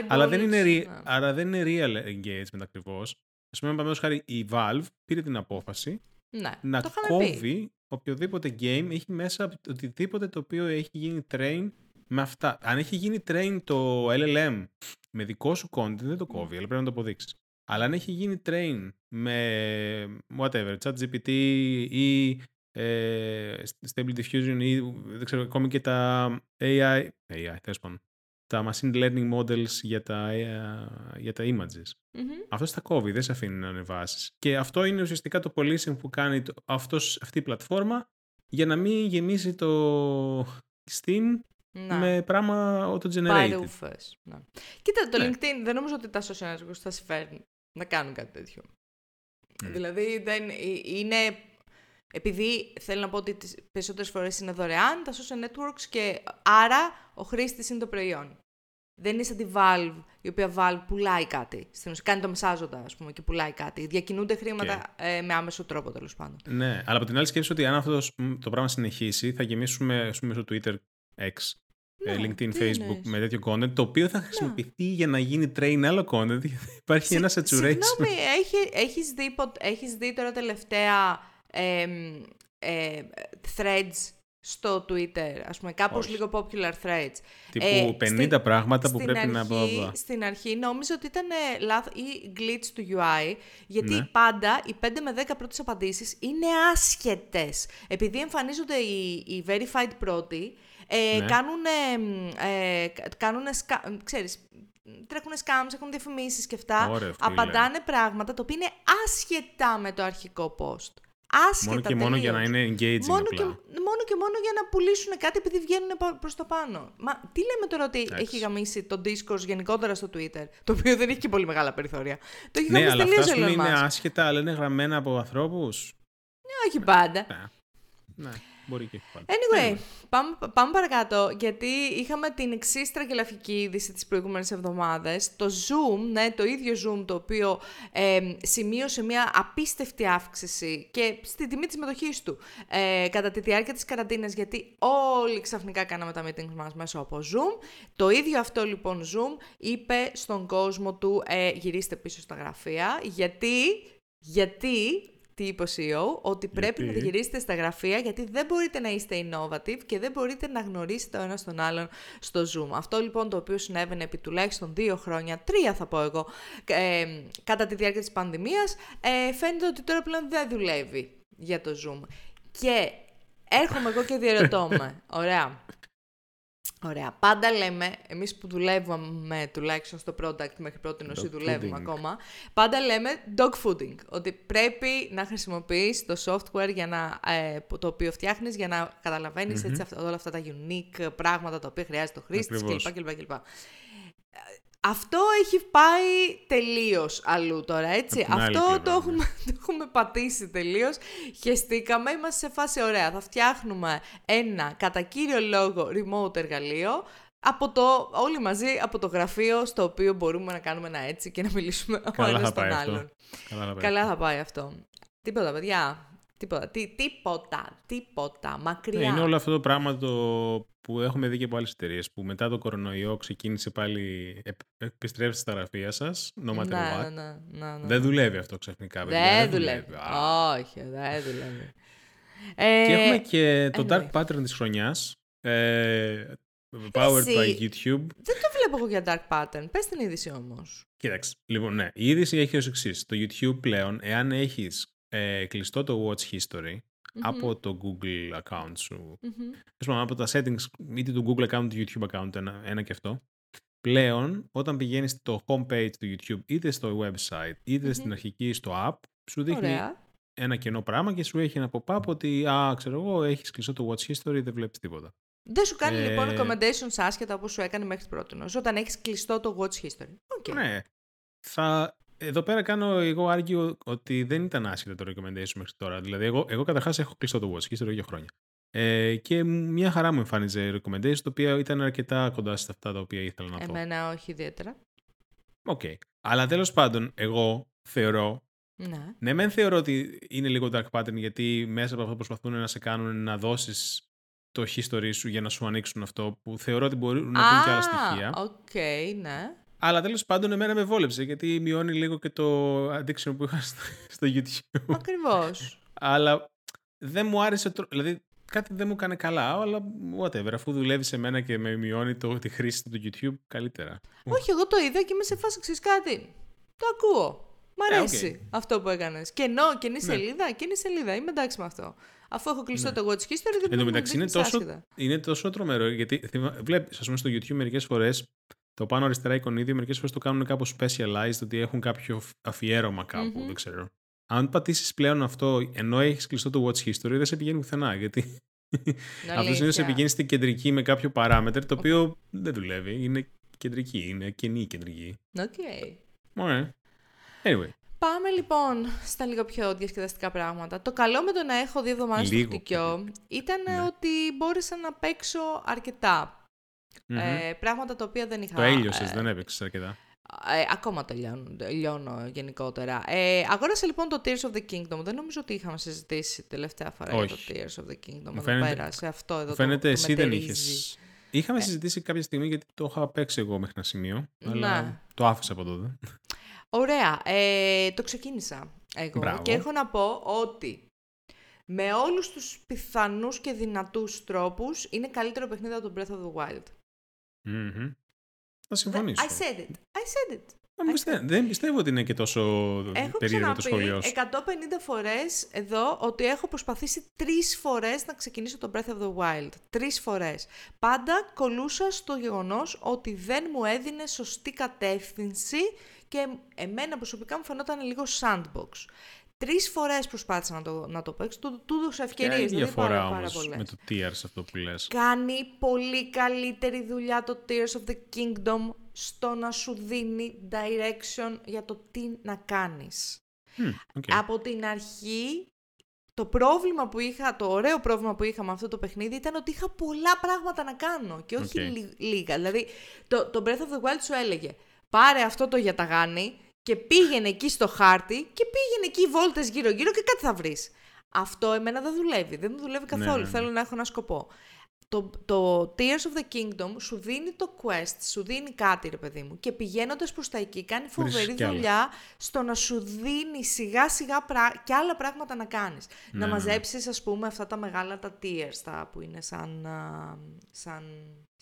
Αλλά δεν, είναι, eyeballs, re- ναι. άρα δεν είναι real engagement ακριβώς. Α πούμε, παραδείγματος χάρη, η Valve πήρε την απόφαση Ναι, να το είχαμε πει. κόβει οποιοδήποτε game έχει μέσα από οτιδήποτε το οποίο έχει γίνει train με αυτά. Αν έχει γίνει train το LLM με δικό σου content δεν το κόβει, αλλά πρέπει να το αποδείξεις. Αλλά αν έχει γίνει train με whatever, ChatGPT ή ε, Stable Diffusion ή δεν ξέρω, ακόμη και τα AI, AI τέλος πάντων, τα machine learning models για τα, ε, για τα images. Μμμ. Αυτός στα κόβει, δεν σε αφήνει να ανεβάσεις. Και αυτό είναι ουσιαστικά το policing που κάνει το, αυτός, αυτή η πλατφόρμα για να μην γεμίσει το Steam Ναι. με πράγμα auto-generated. Παρούφες. Ναι. Κοίτα, το Ναι. LinkedIn δεν νομίζω ότι τα social networks θα συμφέρουν να κάνουν κάτι τέτοιο. Μμ. Δηλαδή, δεν, ε, είναι... Επειδή θέλω να πω ότι τις περισσότερες φορές είναι δωρεάν τα social networks και άρα ο χρήστης είναι το προϊόν. Δεν είναι σαν τη Valve, η οποία Valve πουλάει κάτι. Στην ουσία κάνει το μεσάζοντα, ας πούμε, και πουλάει κάτι. Διακινούνται χρήματα ε, με άμεσο τρόπο, τέλος πάντων. Ναι, αλλά από την άλλη σκέψη ότι αν αυτό το, το πράγμα συνεχίσει, θα γεμίσουμε ας πούμε, στο Twitter X, ε, Ναι, LinkedIn, τι Facebook εννοείς; με τέτοιο content, το οποίο θα χρησιμοποιηθεί για να γίνει train άλλο content. γιατί Υπάρχει ένα Συ- saturation. Συγγνώμη, έχει, έχεις, δει, ποτ- έχεις δει τώρα τελευταία εμ, ε, threads στο Twitter, ας πούμε, κάπως Όχι. λίγο popular threads. Τύπου Ε, 50 στην- πράγματα που στην πρέπει να... αρχή, μπλα, μπλα. Στην αρχή νόμιζα ότι ήταν ε, λάθος ή glitch του UI, γιατί Ναι. πάντα οι 5 με 10 πρώτες απαντήσεις είναι άσχετες. Επειδή εμφανίζονται οι, οι verified πρώτοι, ε, Ναι. κάνουν, ε, κάνουν, ξέρεις, τρέχουν scams, έχουν διαφημίσεις και αυτά. Ωραία, φίλε. απαντάνε πράγματα τα οποία είναι άσχετα με το αρχικό post. Άσχετα Μόνο και μόνο για να τελείως. είναι engaging Μόνο απλά. και, μόνο και μόνο για να πουλήσουν κάτι επειδή βγαίνουν προς τα πάνω. Μα τι λέμε τώρα ότι Εντάξει. έχει γαμίσει το discourse γενικότερα στο Twitter, το οποίο δεν έχει και πολύ μεγάλα περιθώρια. Το έχει Ναι, γαμίσει αλλά τελείως αυτά ας πούμε, Elon είναι Musk. άσχετα, αλλά είναι γραμμένα από ανθρώπους. Όχι πάντα. Ναι, ναι, μπορεί και πάντα. Anyway, πάμε, πάμε παρακάτω, γιατί είχαμε την εξής τραγελαφική είδηση τις προηγούμενες εβδομάδες. Το Zoom, ναι, το ίδιο Zoom, το οποίο ε, σημείωσε μια απίστευτη αύξηση και στη τιμή της συμμετοχής του ε, κατά τη διάρκεια της καραντίνας, γιατί όλοι ξαφνικά κάναμε τα meetings μας μέσω από Zoom. Το ίδιο αυτό λοιπόν Zoom είπε στον κόσμο του ε, γυρίστε πίσω στα γραφεία, γιατί, γιατί τι είπε ο CEO, ότι πρέπει Γιατί; να γυρίσετε στα γραφεία γιατί δεν μπορείτε να είστε innovative και δεν μπορείτε να γνωρίσετε ο ένας τον άλλον στο Zoom. Αυτό λοιπόν το οποίο συνέβαινε επί τουλάχιστον δύο χρόνια, τρία θα πω εγώ, ε, κατά τη διάρκεια της πανδημίας, ε, φαίνεται ότι τώρα πλέον δεν δουλεύει για το Zoom. Και έρχομαι εγώ και διαρωτώ με, ωραία, Ωραία. Πάντα λέμε, εμείς που δουλεύουμε τουλάχιστον στο product μέχρι πρώτη νοσή Dog δουλεύουμε fooding. ακόμα, πάντα λέμε dog fooding. Ότι πρέπει να χρησιμοποιείς το software για να, ε, το οποίο φτιάχνεις για να καταλαβαίνεις έτσι, αυτά, όλα αυτά τα unique πράγματα τα οποία χρειάζεται ο χρήστης Ακριβώς. κλπ. κλπ, κλπ. Ε, Αυτό έχει πάει τελείως αλλού τώρα, έτσι. Απ' την άλλη Αυτό πλευρά, το ναι. έχουμε, το έχουμε πατήσει τελείως. Χεστήκαμε, είμαστε σε φάση ωραία. Θα φτιάχνουμε ένα κατά κύριο λόγο remote εργαλείο από το, όλοι μαζί από το γραφείο στο οποίο μπορούμε να κάνουμε ένα έτσι και να μιλήσουμε ο Καλά ένας θα τον πάει άλλον. αυτό. Καλά θα πάει. Καλά θα πάει αυτό. Τίποτα, παιδιά. Τίποτα. Τι, τίποτα. Τίποτα. Μακριά. Ναι, είναι όλο αυτό το πράγμα το που έχουμε δει και από άλλες εταιρείες που μετά το κορονοϊό ξεκίνησε πάλι. επ- Επιστρέψτε στα γραφεία σας. No matter ναι, what. ναι, ναι, ναι, ναι. Δεν δουλεύει αυτό ξαφνικά. παιδιά, Δεν δουλεύει. Α. Όχι, δεν δουλεύει. Ε, Και έχουμε και το anyway. dark pattern της χρονιάς. Ε, powered by Εσύ. YouTube. Δεν το βλέπω εγώ για dark pattern. Πες την είδηση όμως. Κοίταξε. Λοιπόν, ναι. Η είδηση έχει ως εξής. Το YouTube πλέον, εάν έχεις ε, κλειστό το watch history, από το Google account σου. Μμμ. Ας πούμε, από τα settings είτε του Google account, του YouTube account, ένα, ένα και αυτό. Πλέον, όταν πηγαίνεις στο homepage του YouTube, είτε στο website, είτε Μμμ. στην αρχική στο app, σου δείχνει Ωραία. ένα κενό πράγμα και σου έχει ένα pop-up ότι, α, ξέρω εγώ, έχεις κλειστό το watch history, δεν βλέπεις τίποτα. Δεν σου κάνει λοιπόν Ε, recommendations άσχετα όπως σου έκανε μέχρι πρότινος. Όταν έχεις κλειστό το watch history. Οκ. Ναι. Θα... Εδώ πέρα κάνω εγώ argue ότι δεν ήταν άσχετο το recommendation μέχρι τώρα. Δηλαδή, εγώ, εγώ καταρχάς έχω κλειστό το watch history για χρόνια. Ε, και μια χαρά μου εμφάνιζε recommendation, το οποίο ήταν αρκετά κοντά σε αυτά τα οποία ήθελα να δω. Εμένα όχι ιδιαίτερα. Οκ. Αλλά τέλος πάντων, εγώ θεωρώ Ναι. Ναι, μεν θεωρώ ότι είναι λίγο dark pattern γιατί μέσα από αυτό προσπαθούν να σε κάνουν να δώσεις το history σου για να σου ανοίξουν αυτό που θεωρώ ότι μπορούν να βρουν και άλλα στοιχεία. οκ, ναι. Αλλά τέλος πάντων εμένα με βόλεψε γιατί μειώνει λίγο και το addiction που είχα στο, στο YouTube. Ακριβώς. αλλά δεν μου άρεσε, τρο- δηλαδή κάτι δεν μου έκανε καλά, αλλά whatever, αφού δουλεύει σε μένα και με μειώνει το, τη χρήση του YouTube, καλύτερα. όχι, εγώ το είδα και είμαι σε φάση ξέρεις κάτι. Το ακούω. Μ' Ε, αρέσει αυτό που έκανες. Κενό, κενή Ναι. σελίδα, κενή σελίδα. Είμαι εντάξει με αυτό. Αφού έχω κλειστό το watch history, δεν Εν τω μου μεταξύ είναι δείχνεις τόσο, άσχετα. είναι τόσο τρομερό γιατί θυμα- βλέπεις ας πούμε στο YouTube μερικές φορές το πάνω αριστερά εικονίδιο μερικές φορές το κάνουν κάπως specialized ότι έχουν κάποιο φ- αφιέρωμα κάπου, Μμμ. δεν ξέρω. Αν πατήσεις πλέον αυτό ενώ έχεις κλειστό το watch history δεν σε πηγαίνει πουθενά γιατί Είναι αυτός συνήθως σε αλήθεια. πηγαίνει στην κεντρική με κάποιο παράμετρο το οποίο δεν δουλεύει, είναι κεντρική, είναι κενή κεντρική. Οκ. Ωραία. Anyway, Πάμε λοιπόν στα λίγο πιο διασκεδαστικά πράγματα. Το καλό με το να έχω δύο εβδομάδες στο Λίγο χτικιό ήταν Ναι. ότι μπόρεσα να παίξω αρκετά. Μμμ. Ε, πράγματα τα οποία δεν είχα... το έλειωσες, ε, δεν έπαιξες αρκετά. ε, ακόμα το λιώνω, λιώνω γενικότερα. Ε, αγόρασα λοιπόν το Tears of the Kingdom. Δεν νομίζω ότι είχαμε συζητήσει τελευταία φορά για το Όχι. Tears of the Kingdom. Μου Εδώ φαίνεται- πέρα, σε αυτό εδώ Μου το- φαίνεται το εσύ δεν μετερίζει. είχες. Είχαμε συζητήσει κάποια στιγμή γιατί το είχα παίξει εγώ μέχρι ένα σημείο, αλλά Ναι. το άφησα από τότε. Ωραία. Ε, το ξεκίνησα εγώ Μπράβο. και έχω να πω ότι με όλους τους πιθανούς και δυνατούς τρόπους είναι καλύτερο παιχνίδι από το Breath of the Wild. Μμμ. Θα I συμφωνήσω. said it. I said it. Δεν πιστε- Δεν πιστεύω ότι είναι και τόσο Έχω περίεργο το σχόλιο ξαναπεί σου. 150 φορές εδώ ότι έχω προσπαθήσει τρεις φορές να ξεκινήσω το Breath of the Wild. Τρεις φορές. Πάντα κολούσα στο γεγονός ότι δεν μου έδινε σωστή κατεύθυνση και εμένα προσωπικά μου φαινόταν λίγο sandbox. Τρεις φορές προσπάθησα να το, να το παίξω, του, του έδωσα Ποια ευκαιρίες, είναι η δεν πάρα, διαφορά πάρα όμως πολλές. με το Tears αυτό που λες. Κάνει πολύ καλύτερη δουλειά το Tears of the Kingdom στο να σου δίνει direction για το τι να κάνεις. Μμ, οκ. Από την αρχή, το πρόβλημα που είχα, το ωραίο πρόβλημα που είχα με αυτό το παιχνίδι ήταν ότι είχα πολλά πράγματα να κάνω και όχι Οκ. λι- λίγα. Δηλαδή, το, το Breath of the Wild σου έλεγε πάρε αυτό το γιαταγάνι και πήγαινε εκεί στο χάρτη και πήγαινε εκεί βόλτες γύρω-γύρω και κάτι θα βρεις. Αυτό εμένα δεν δουλεύει, δεν μου δουλεύει Ναι, καθόλου, ναι, ναι. θέλω να έχω ένα σκοπό. Το, το Tears of the Kingdom σου δίνει το quest, σου δίνει κάτι ρε παιδί μου και πηγαίνοντας προς τα εκεί κάνει φοβερή κι άλλα. δουλειά στο να σου δίνει σιγά σιγά πρά... και άλλα πράγματα να κάνεις. Ναι, να ναι, ναι. μαζέψεις ας πούμε αυτά τα μεγάλα τα tiers τα που είναι σαν, α, σαν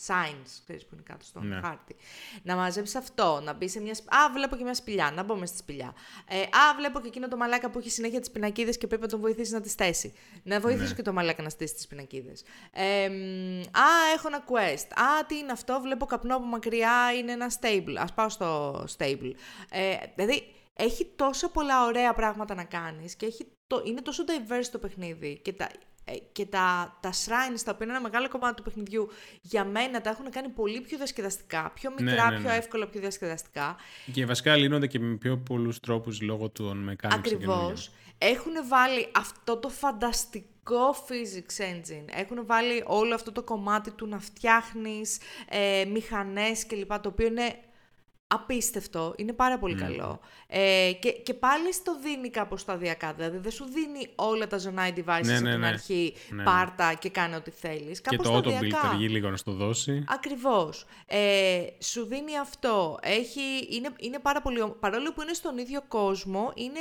signs, ξέρεις που είναι κάτω στον Ναι. χάρτη. Να μαζέψεις αυτό, να μπεις σε μια... σπ- Α, βλέπω και μια σπηλιά, να μπω μες στη σπηλιά. Ε, α, βλέπω και εκείνο το μαλάκα που έχει συνέχεια τις πινακίδες και πρέπει να τον βοηθήσει να τις θέσει. Να βοηθήσω Ναι. και το μαλάκα να στήσει τις πινακίδες. Ε, μ, α, έχω ένα quest. Α, τι είναι αυτό, βλέπω καπνό από μακριά, είναι ένα stable. Ας πάω στο stable. Ε, δηλαδή, έχει τόσα πολλά ωραία πράγματα να κάνεις και έχει το, είναι τόσο diverse το παιχνίδι και τα, ε, και τα, τα shrines, τα οποία είναι ένα μεγάλο κομμάτι του παιχνιδιού, για μένα τα έχουν κάνει πολύ πιο διασκεδαστικά, πιο Ναι, μικρά, ναι, πιο ναι. εύκολα, πιο διασκεδαστικά. Και βασικά λύνονται και με πιο πολλούς τρόπους λόγω των mechanics. Ακριβώς. Έχουν βάλει αυτό το φανταστικό physics engine. Έχουν βάλει όλο αυτό το κομμάτι του να φτιάχνεις ε, μηχανές κλπ. Το οποίο είναι απίστευτο. Είναι πάρα πολύ καλό. Ε, και, και πάλι στο δίνει κάπως σταδιακά. Δηλαδή δεν σου δίνει όλα τα zonai devices Ναι, από ναι, την ναι. αρχή, Ναι. πάρτα και κάνε ό,τι θέλεις. Και Κάπως το auto build σταδιακά. αργεί λίγο να στο δώσει. Ακριβώς. Ε, σου δίνει αυτό. Έχει, είναι, είναι πάρα πολύ... ω- Παρόλο που είναι στον ίδιο κόσμο, είναι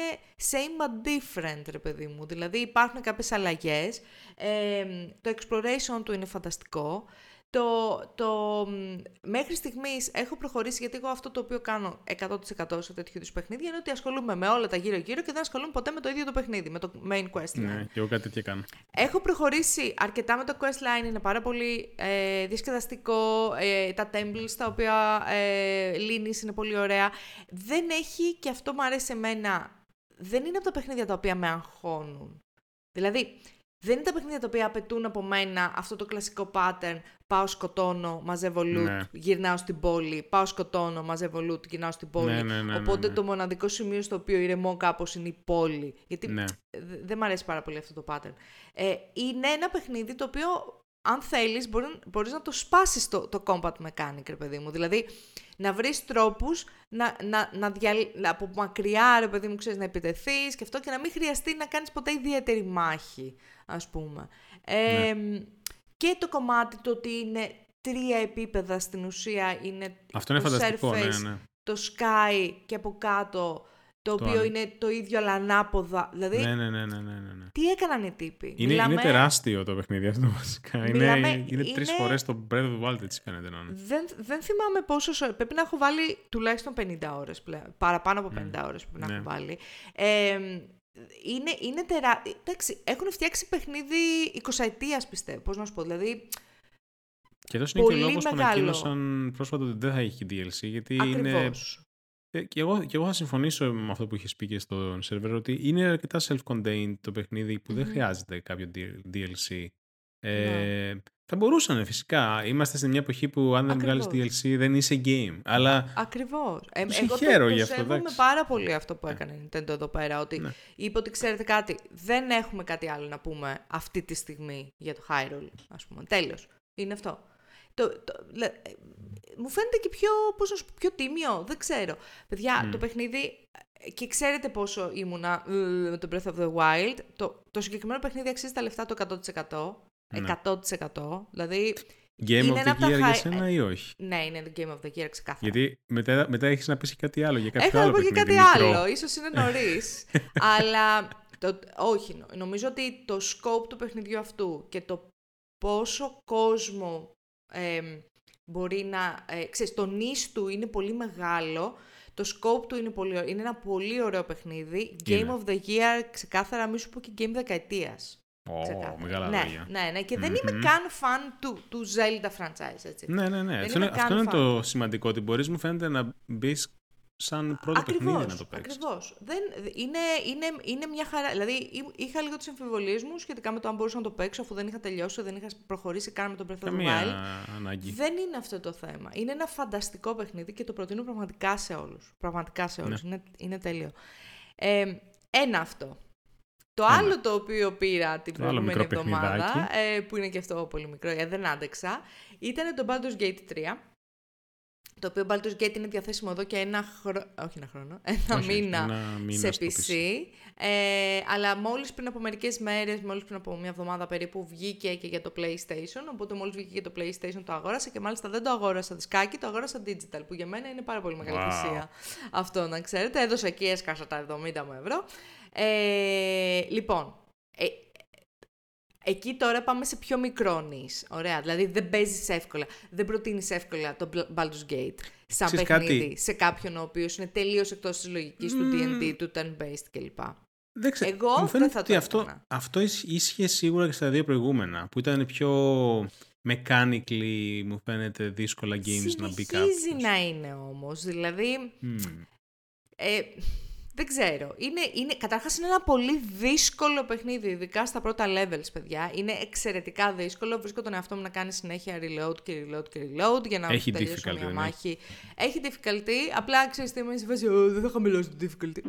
same but different, ρε παιδί μου. Δηλαδή υπάρχουν κάποιες αλλαγές. Ε, το exploration του είναι φανταστικό. Το, το, μέχρι στιγμής έχω προχωρήσει, γιατί εγώ αυτό το οποίο κάνω 100% σε τέτοιου είδους παιχνίδια είναι ότι ασχολούμαι με όλα τα γύρω-γύρω και δεν ασχολούμαι ποτέ με το ίδιο το παιχνίδι, με το main quest line. Ναι, και εγώ κάτι τέτοιο κάνω. Έχω προχωρήσει αρκετά με το quest line, είναι πάρα πολύ ε, διασκεδαστικό, ε, τα temples τα οποία ε, λύνεις είναι πολύ ωραία. Δεν έχει, και αυτό μου αρέσει εμένα, δεν είναι από τα παιχνίδια τα οποία με αγχώνουν. Δηλαδή, δεν είναι τα παιχνίδια τα οποία απαιτούν από μένα αυτό το κλασικό pattern. Πάω σκοτώνω, μαζεύω loot, ναι. γυρνάω στην πόλη. Πάω σκοτώνω, μαζεύω loot, γυρνάω στην πόλη. Ναι, ναι, ναι Οπότε ναι. το μοναδικό σημείο στο οποίο ηρεμώ κάπως είναι η πόλη. Γιατί ναι. δεν μου αρέσει πάρα πολύ αυτό το pattern. Ε, είναι ένα παιχνίδι το οποίο, αν θέλεις, μπορείς να το σπάσεις το, το combat mechanic, ρε παιδί μου. Δηλαδή, να βρεις τρόπους να, να, να δια, από μακριά, ρε παιδί μου, ξέρεις, να επιτεθείς και αυτό και να μην χρειαστεί να κάνεις ποτέ ιδιαίτερη μάχη, ας πούμε. Ε, Και το κομμάτι το ότι είναι τρία επίπεδα στην ουσία είναι Αυτό είναι το φανταστικό, ναι, surface, ναι. το sky και από κάτω το, οποίο είναι το ίδιο αλλά ανάποδα. Δηλαδή, ναι, ναι, ναι, ναι, ναι, ναι. τι έκαναν οι τύποι; Είναι, Μιλάμε... είναι τεράστιο το παιχνίδι αυτό βασικά. Μιλάμε... Είναι, είναι, είναι... τρει φορές το Breath of the Wild έτσι φαίνεται να είναι. Δεν, δεν θυμάμαι πόσο. Πρέπει να έχω βάλει τουλάχιστον 50 ώρες πλέον. Παραπάνω από 50 mm. ώρες πρέπει να ναι. έχω βάλει. Ε, είναι, είναι τερά... Εντάξει, έχουν φτιάξει παιχνίδι 20 ετία πιστεύω. Πώς να σου πω. Δηλαδή, και εδώ είναι και ο λόγος που ανακοίνωσαν πρόσφατα ότι δεν θα έχει DLC. Γιατί Ακριβώς. είναι ε, και, εγώ, και εγώ θα συμφωνήσω με αυτό που είχες πει και στο σερβερ ότι είναι αρκετά self-contained το παιχνίδι που δεν χρειάζεται κάποιο DLC. Ε, ναι. Θα μπορούσαν φυσικά. Είμαστε σε μια εποχή που αν δεν βγάλεις DLC δεν είσαι game. Αλλά. Ακριβώς. Ε, εγώ χαίρο το, γι' αυτό. Εγώ πάρα πολύ αυτό που ναι. έκανε η Nintendo εδώ πέρα. Ότι ναι. είπε ότι ξέρετε κάτι, δεν έχουμε κάτι άλλο να πούμε αυτή τη στιγμή για το Hyrule. Α πούμε. Τέλος. Είναι αυτό. Το, το, μου φαίνεται και πιο, πώς να σου πιο τίμιο, δεν ξέρω. Παιδιά, το παιχνίδι, και ξέρετε πόσο ήμουνα ε, με το Breath of the Wild, το, το συγκεκριμένο παιχνίδι αξίζει τα λεφτά το 100%. 100%. Δηλαδή, Game είναι of the Year για σένα ή όχι; Ναι, είναι το Game of the Year ξεκάθαρα. Γιατί μετά, μετά έχεις να πεις και κάτι άλλο για κάποιο Έχω άλλο να πω και κάτι μικρό. άλλο, ίσως είναι νωρίς. αλλά το, όχι, νομίζω ότι το scope του παιχνιδιού αυτού και το πόσο κόσμο μπορεί να... Ε, ξέρεις, το νης του είναι πολύ μεγάλο, το scope του είναι, πολύ, είναι ένα πολύ ωραίο παιχνίδι. Game of the Year, ξεκάθαρα, μη σου πω και game δεκαετίας. Oh, μεγάλα ναι, ναι, ναι, και δεν είμαι καν φαν του, του Zelda franchise, έτσι. Ναι, ναι, ναι. αυτό, είναι, αυτό είναι το σημαντικό, ότι μπορείς, μου φαίνεται, να μπεις σαν πρώτο ακριβώς, παιχνίδι να το παίξεις. Ακριβώς. Είναι, είναι, είναι μια χαρά. Δηλαδή, είχα λίγο τις αμφιβολίε μου σχετικά με το αν μπορούσα να το παίξω αφού δεν είχα τελειώσει, δεν είχα προχωρήσει καν με τον Breath of the Wild. ανάγκη. Δεν είναι αυτό το θέμα. Είναι ένα φανταστικό παιχνίδι και το προτείνω πραγματικά σε όλους. Πραγματικά σε όλους. Ναι. Είναι, είναι τέλειο. Ε, ένα αυτό. Το ένα. άλλο το οποίο πήρα την προηγούμενη εβδομάδα, ε, που είναι και αυτό πολύ μικρό, γιατί δεν άντεξα, ήταν το Baldur's Gate 3 το οποίο Baldur's Gate είναι διαθέσιμο εδώ και ένα χρόνο, όχι ένα χρόνο, ένα όχι, μήνα, ένα μήνα σε PC. Ε, αλλά μόλις πριν από μερικές μέρες, μόλις πριν από μια εβδομάδα περίπου βγήκε και για το PlayStation, οπότε μόλις βγήκε για το PlayStation το αγόρασα και μάλιστα δεν το αγόρασα δισκάκι, το αγόρασα digital, που για μένα είναι πάρα πολύ μεγάλη wow. αυτό να ξέρετε. Έδωσα εκεί, έσκασα τα 70 μου ευρώ. Ε, λοιπόν, ε, Εκεί τώρα πάμε σε πιο μικρό νης. Ωραία. Δηλαδή δεν παίζεις εύκολα. Δεν προτείνεις εύκολα το Baldur's Gate σαν Ξέρεις παιχνίδι κάτι... σε κάποιον ο οποίος είναι τελείως εκτός της λογικής mm. του DD, του turn-based κλπ. Δεν ξέρω. Εγώ δεν θα το αυτό, αυτό ίσχυε σίγουρα και στα δύο προηγούμενα που ήταν πιο mechanically μου φαίνεται δύσκολα games Συνεχίζει να μπει κάποιος. Συνεχίζει να είναι όμως, δηλαδή... Mm. Ε, δεν ξέρω. Είναι, είναι, καταρχάς είναι ένα πολύ δύσκολο παιχνίδι, ειδικά στα πρώτα levels, παιδιά. Είναι εξαιρετικά δύσκολο. Βρίσκω τον εαυτό μου να κάνει συνέχεια reload και reload και reload για να Έχει τελειώσω μια μάχη. Έχει difficulty. Απλά ξέρεις τι είμαι σε φάση, δεν θα χαμηλώσω το difficulty.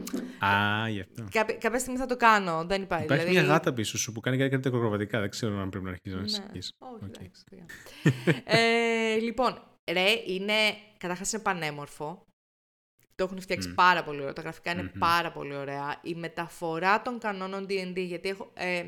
Α, γι' αυτό. Κά, κάποια στιγμή θα το κάνω. Δεν υπάρχει. Υπάρχει δηλαδή... μια γάτα πίσω σου που κάνει κάτι ακροβατικά. Δεν ξέρω αν πρέπει να αρχίσει να ναι. Όχι, okay. ε, λοιπόν, ρε, είναι, καταρχάς είναι πανέμορφο. Το έχουν φτιάξει πάρα πολύ ωραία. Τα γραφικά είναι πάρα πολύ ωραία. Η μεταφορά των κανόνων D&D, γιατί έχω, ε,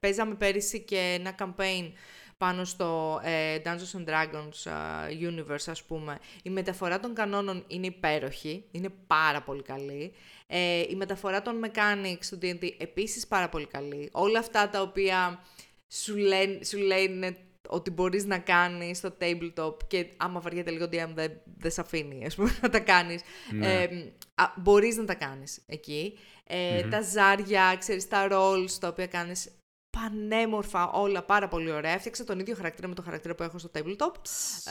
παίζαμε πέρυσι και ένα campaign πάνω στο ε, Dungeons and Dragons uh, universe, ας πούμε. Η μεταφορά των κανόνων είναι υπέροχη, είναι πάρα πολύ καλή. Ε, η μεταφορά των mechanics του D&D επίσης πάρα πολύ καλή. Όλα αυτά τα οποία σου λένε, σου λένε ότι μπορείς να κάνεις στο tabletop και άμα βαριέται λίγο DM δεν, δεν σε αφήνει ας πούμε, να τα κάνεις. Ναι. Ε, α, μπορείς να τα κάνεις εκεί. Ε, Τα ζάρια, ξέρεις, τα rolls τα οποία κάνεις πανέμορφα όλα, πάρα πολύ ωραία. Έφτιαξα τον ίδιο χαρακτήρα με το χαρακτήρα που έχω στο tabletop,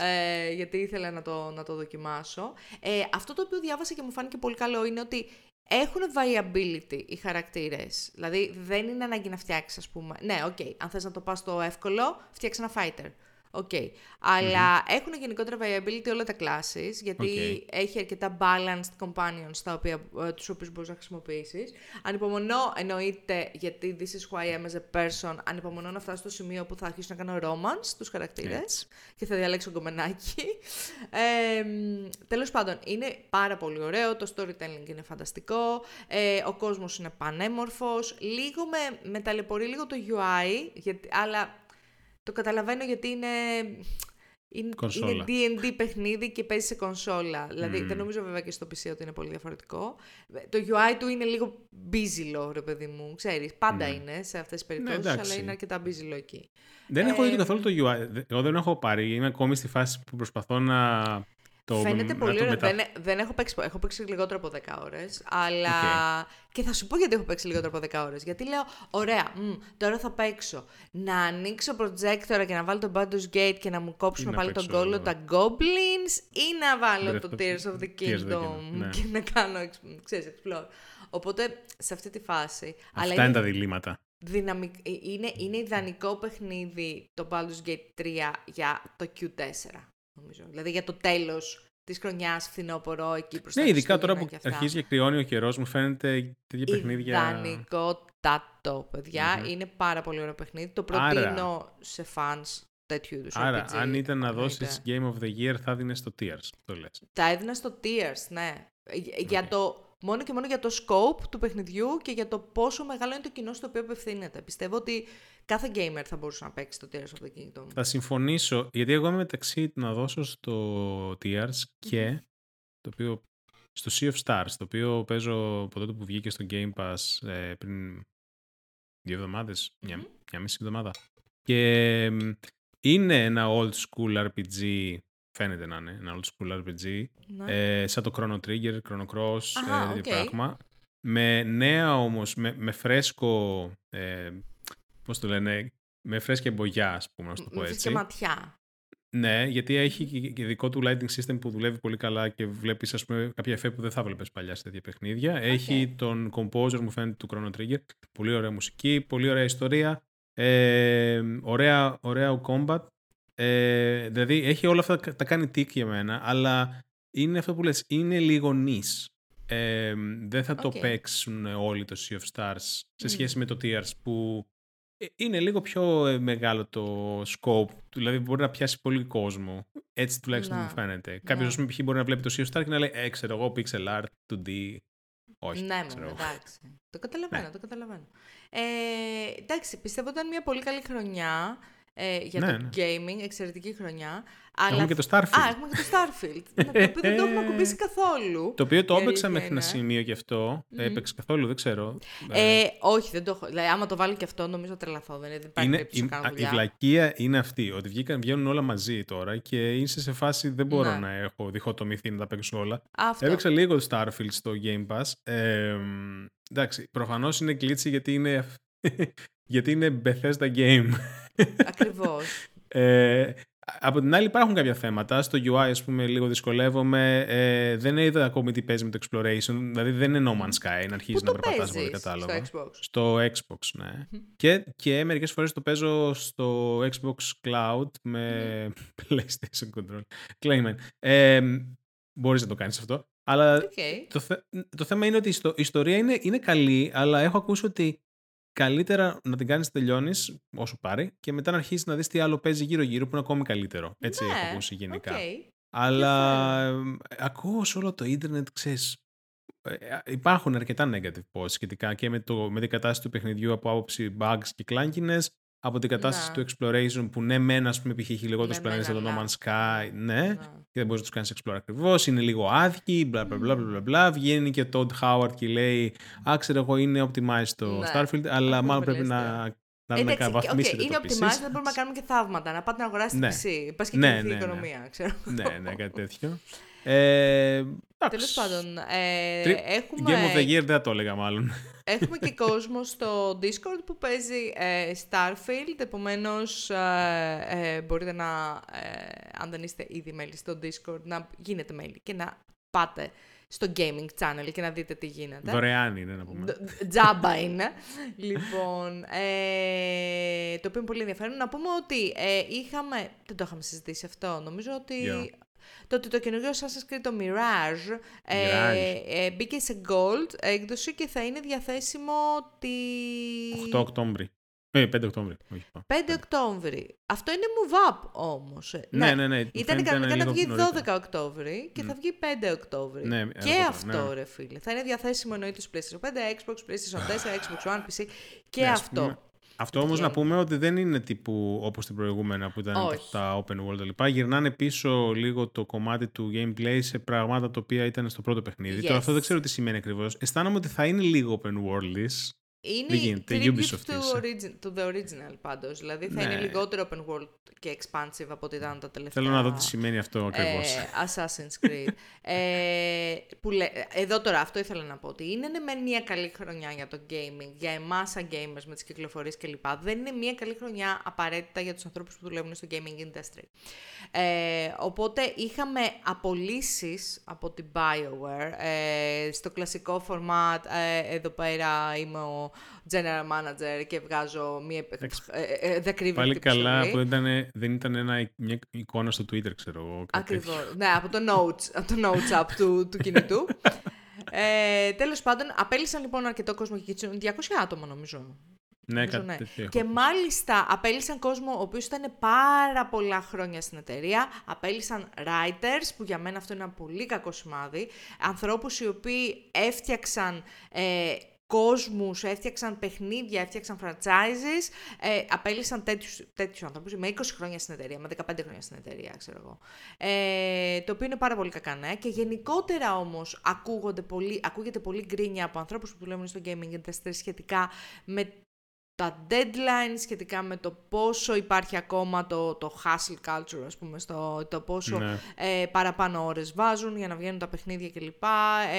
ε, γιατί ήθελα να το, να το δοκιμάσω. Ε, αυτό το οποίο διάβασα και μου φάνηκε πολύ καλό είναι ότι έχουν viability οι χαρακτήρες. Δηλαδή δεν είναι ανάγκη να φτιάξεις, ας πούμε. Ναι, οκ, okay, αν θες να το πας στο εύκολο, φτιάξε ένα fighter. Οκ. Okay. αλλά έχουν γενικότερα viability όλα τα classes, γιατί Okay. έχει αρκετά balanced companions τα οποία, ε, τους οποίους μπορείς να χρησιμοποιήσεις. Ανυπομονώ, εννοείται, γιατί this is who I am as a person, ανυπομονώ να φτάσω στο σημείο που θα αρχίσω να κάνω romance στους χαρακτήρες Έτσι. και θα διαλέξω γκομενάκι. Ε, μ, τέλος πάντων, είναι πάρα πολύ ωραίο, το storytelling είναι φανταστικό, ε, ο κόσμος είναι πανέμορφος, λίγο με, με ταλαιπωρεί λίγο το UI, γιατί, αλλά το καταλαβαίνω γιατί είναι... Είναι, Κονσόλα. είναι D&D παιχνίδι και παίζει σε κονσόλα. Δηλαδή, δεν νομίζω βέβαια και στο PC ότι είναι πολύ διαφορετικό. Το UI του είναι λίγο μπίζιλο, ρε παιδί μου. Ξέρεις, πάντα είναι σε αυτές τις περιπτώσεις, αλλά Ναι. εντάξει. είναι αρκετά μπίζιλο εκεί. Δεν έχω δει Ε, καθόλου το UI. Δε- Εγώ δεν έχω πάρει. Είμαι ακόμη στη φάση που προσπαθώ να το Φαίνεται να πολύ το ωραίο. μετα- Δεν, ε- δεν έχω παίξει, έχω παίξει λιγότερο από 10 ώρες. Αλλά. Και θα σου πω γιατί έχω παίξει λιγότερο από 10 ώρες. Γιατί λέω, ωραία, μ, τώρα θα παίξω. Να ανοίξω projector και να βάλω το Baldur's Gate και να μου κόψουν Ή να πάλι τον παίξω- κόλλο τα Goblins ή να βάλω Breath το of- Tears of the Tears of the Kingdom Kingdom, ναι. και να κάνω, exp- ξέρεις, explore. Οπότε, σε αυτή τη φάση. αλλά Αυτά είναι τα διλήμματα. δυναμικ... ε, είναι, είναι ιδανικό παιχνίδι το Baldur's Gate 3 για το Q4, νομίζω. Δηλαδή για το τέλος της χρονιάς, φθινόπωρο, εκεί προς τα Ναι, ειδικά τώρα Χριστούγεννα που και αυτά. αρχίζει και κρυώνει ο καιρός, μου φαίνεται τέτοια παιχνίδια. Ιδανικότατο, παιδιά. Μμμ. Είναι πάρα πολύ ωραίο παιχνίδι. Το Άρα- προτείνω σε fans τέτοιου είδους Άρα, RPG, αν ήταν να εννοείται. δώσεις Game of the Year, θα 'δινες το Tears. Το λες. Θα έδινα στο Tears, ναι. Ε, Για Οκ. το, μόνο και μόνο για το scope του παιχνιδιού και για το πόσο μεγάλο είναι το κοινό στο οποίο απευθύνεται. Πιστεύω ότι κάθε gamer θα μπορούσε να παίξει το Tears of the Kingdom. Θα συμφωνήσω, γιατί εγώ είμαι μεταξύ του να δώσω στο Tears και το οποίο στο Sea of Stars, το οποίο παίζω από τότε που βγήκε στο Game Pass ε, πριν δύο εβδομάδες, μια, Μμμ. μια μισή εβδομάδα. Και μ, είναι ένα old school RPG, φαίνεται να είναι ένα old school RPG, Ναι. ε, σαν το Chrono Trigger, Chrono Cross, Αχα, ε, τέτοιο οκ. πράγμα. Με νέα όμως, με, με φρέσκο, ε, πώς το λένε, με φρέσκια μπογιά, ας πούμε, να σου το πω Με έτσι. φυσικά ματιά. Ναι, γιατί έχει και- και δικό του lighting system που δουλεύει πολύ καλά και βλέπεις ας πούμε κάποια εφέ που δεν θα βλέπεις παλιά σε τέτοια παιχνίδια. Έχει τον composer μου φαίνεται του Chrono Trigger. Πολύ ωραία μουσική, πολύ ωραία ιστορία. Ε, ωραία, ωραία combat. Ε, δηλαδή έχει όλα αυτά τα κάνει tick για μένα, αλλά είναι αυτό που λες, είναι λίγο niche. Ε, δεν θα το Οκ. παίξουν όλοι το Sea of Stars σε Μμ. σχέση με το Tears που ε, είναι λίγο πιο ε, μεγάλο το scope, δηλαδή μπορεί να πιάσει πολύ κόσμο. Έτσι τουλάχιστον Να. μου φαίνεται. Κάποιος, Ναι. α πούμε, π.χ. μπορεί να βλέπει το Sea of Stars και να λέει, Ε, ξέρω εγώ, pixel art, 2D. Όχι. ναι, ξέρω μόνο, εγώ. εντάξει. Το καταλαβαίνω, Ναι. το καταλαβαίνω. Ε, εντάξει, πιστεύω ότι ήταν μια πολύ καλή χρονιά ε, για Ναι, το ναι. gaming, εξαιρετική χρονιά. Αλλά... Έχουμε και το Starfield. Α, έχουμε και το Starfield, ναι, το οποίο δεν το έχουμε ακουμπήσει καθόλου. Το οποίο το Η έπαιξα αλήθεια μέχρι ένα είναι. σημείο και αυτό. Μμμ. Έπαιξε καθόλου, δεν ξέρω. Ε, όχι, δεν το έχω. Δηλαδή, άμα το βάλω και αυτό, νομίζω θα τρελαθώ. Δεν, δεν υπάρχει είναι, περίπτωση να η, κάνω α, η δουλειά. βλακεία είναι αυτή, ότι βγήκαν, βγαίνουν όλα μαζί τώρα και είσαι σε φάση δεν μπορώ Ναι. να έχω διχοτομηθεί να τα παίξω όλα. Αυτό. Έπαιξα λίγο το Starfield στο Game Pass. Ε, μ, εντάξει, προφανώς είναι glitchy γιατί είναι, γιατί είναι Bethesda game. Ακριβώς. Ε, από την άλλη υπάρχουν κάποια θέματα. Στο UI, ας πούμε, λίγο δυσκολεύομαι. Ε, δεν είδα ακόμη τι παίζει με το Exploration. Δηλαδή δεν είναι No Man's Sky να αρχίζεις Πού να το περπατάς από παίζεις; ό,τι κατάλαβα. στο Xbox. Στο Xbox, ναι. Και, και μερικές φορές το παίζω στο Xbox Cloud με PlayStation controller. Claimant. Ε, μπορείς να το κάνεις αυτό. Αλλά Οκ. το, θε- το θέμα είναι ότι η, ιστο- η ιστορία είναι, είναι καλή, αλλά έχω ακούσει ότι καλύτερα να την κάνεις τελειώνεις όσο πάρει και μετά να αρχίσεις να δεις τι άλλο παίζει γύρω-γύρω που είναι ακόμη καλύτερο. Έτσι Ναι, έχω ακούσει γενικά. οκ. Αλλά ε, ακούω σε όλο το ίντερνετ, ξέρεις, ε, ε, υπάρχουν αρκετά negative posts σχετικά και με, το, με την κατάσταση του παιχνιδιού από άποψη bugs και clunkiness, από την κατάσταση Ναι. του exploration που ναι μεν ας πούμε π.χ. έχει λιγότερους Ναι, πλανήτες μεν, από το No αλλά- Man's Sky, ναι, Ναι. και δεν μπορείς να τους κάνεις explore ακριβώς, είναι λίγο άδικοι, μπλα μπλα μπλα μπλα μπλα, βγαίνει και ο Todd Howard και λέει «Α, ξέρω εγώ είναι optimized το Ναι. Starfield, αλλά Αυτό μάλλον είναι πρέπει πολύ να να, να Εντάξει, βαθμίσετε okay, είναι το PC. optimized, δεν μπορούμε να κάνουμε και θαύματα. Να πάτε να αγοράσετε Ναι. PC. Πας και Ναι, κινηθεί η ναι, ναι. οικονομία, ξέρω. ναι, ναι, κάτι τέτοιο. Ε, Τέλος πάντων, ε, Τρι- έχουμε, Game of the Year δεν θα το έλεγα μάλλον. έχουμε και κόσμο στο Discord που παίζει ε, Starfield, επομένως ε, ε, μπορείτε να, ε, αν δεν είστε ήδη μέλη στο Discord, να γίνετε μέλη και να πάτε στο gaming channel και να δείτε τι γίνεται. Δωρεάν είναι να πούμε. Ντ- Τζάμπα είναι. λοιπόν, ε, το οποίο είναι πολύ ενδιαφέρον. Να πούμε ότι ε, είχαμε. Δεν το είχαμε συζητήσει αυτό. Νομίζω ότι. Ποιο; Το ότι το καινούργιο Assassin's Creed, το Mirage, ε, Mirage. ε, μπήκε σε Gold έκδοση και θα είναι διαθέσιμο τη... 8 Οκτώβρη. Ε, 5 Οκτώβρη. Όχι, 5 Οκτώβρη. Αυτό είναι move up όμως. ε. Ναι, ναι, ναι. μου Ήταν φαίνεται κανονικά να λίγο βγει νωρίτερα. 12 Οκτώβρη και θα βγει 5 Οκτώβρη. Ναι, και αργότερα, αυτό ναι. ρε φίλε. Θα είναι διαθέσιμο εννοείται στο PlayStation 5, Xbox, PlayStation 4, Xbox One, PC και Ναι, ας αυτό. πούμε, Αυτό όμως Και- να πούμε ότι δεν είναι τύπου όπως την προηγούμενα που ήταν Όχι. τα open world κλπ. Γυρνάνε πίσω λίγο το κομμάτι του gameplay σε πράγματα τα οποία ήταν στο πρώτο παιχνίδι. Yes. Τώρα αυτό δεν ξέρω τι σημαίνει ακριβώς. Αισθάνομαι ότι θα είναι λίγο open world Είναι Δεν η γίνεται, tribute Ubisoft to, είσαι. origin, to the original πάντως. Δηλαδή θα Ναι. είναι λιγότερο open world και expansive από ό,τι ήταν τα τελευταία. Θέλω να δω τι σημαίνει αυτό ακριβώς. Ε, Assassin's Creed. ε, που λέ- εδώ τώρα αυτό ήθελα να πω ότι είναι ναι, μεν μια καλή χρονιά για το gaming, για εμάς σαν gamers με τις κυκλοφορίες κλπ. Δεν είναι μια καλή χρονιά απαραίτητα για τους ανθρώπους που δουλεύουν στο gaming industry. Ε, οπότε είχαμε απολύσεις από την BioWare ε, στο κλασικό format. Ε, εδώ πέρα είμαι ο general manager και βγάζω μια ε, ε, δακρύβητη Πάλι καλά επιστολή. που ήταν, δεν ήταν ένα, μια εικόνα στο Twitter, ξέρω εγώ. κάτι τέτοιο. Ακριβώς. ναι, από το notes, από το notes app του, του κινητού. ε, τέλος πάντων, απέλησαν λοιπόν αρκετό κόσμο και έτσι, 200 άτομα νομίζω. Ναι, Νομίζω, κάτι ναι. τέτοιο. Και έχω. μάλιστα απέλησαν κόσμο ο οποίος ήταν πάρα πολλά χρόνια στην εταιρεία. Απέλησαν writers, που για μένα αυτό είναι ένα πολύ κακό σημάδι. Ανθρώπους οι οποίοι έφτιαξαν ε, κόσμους, έφτιαξαν παιχνίδια, έφτιαξαν franchises. Ε, απέλησαν τέτοιους, τέτοιους ανθρώπους με 20 χρόνια στην εταιρεία, με 15 χρόνια στην εταιρεία, ξέρω εγώ. Ε, το οποίο είναι πάρα πολύ κακά νέα. Και γενικότερα όμως ακούγονται πολύ, ακούγεται πολύ γκρίνια από ανθρώπους που δουλεύουν στο gaming industry σχετικά με τα deadlines σχετικά με το πόσο υπάρχει ακόμα το, το hustle culture, ας πούμε, στο, το πόσο Ναι. ε, παραπάνω ώρες βάζουν για να βγαίνουν τα παιχνίδια κλπ.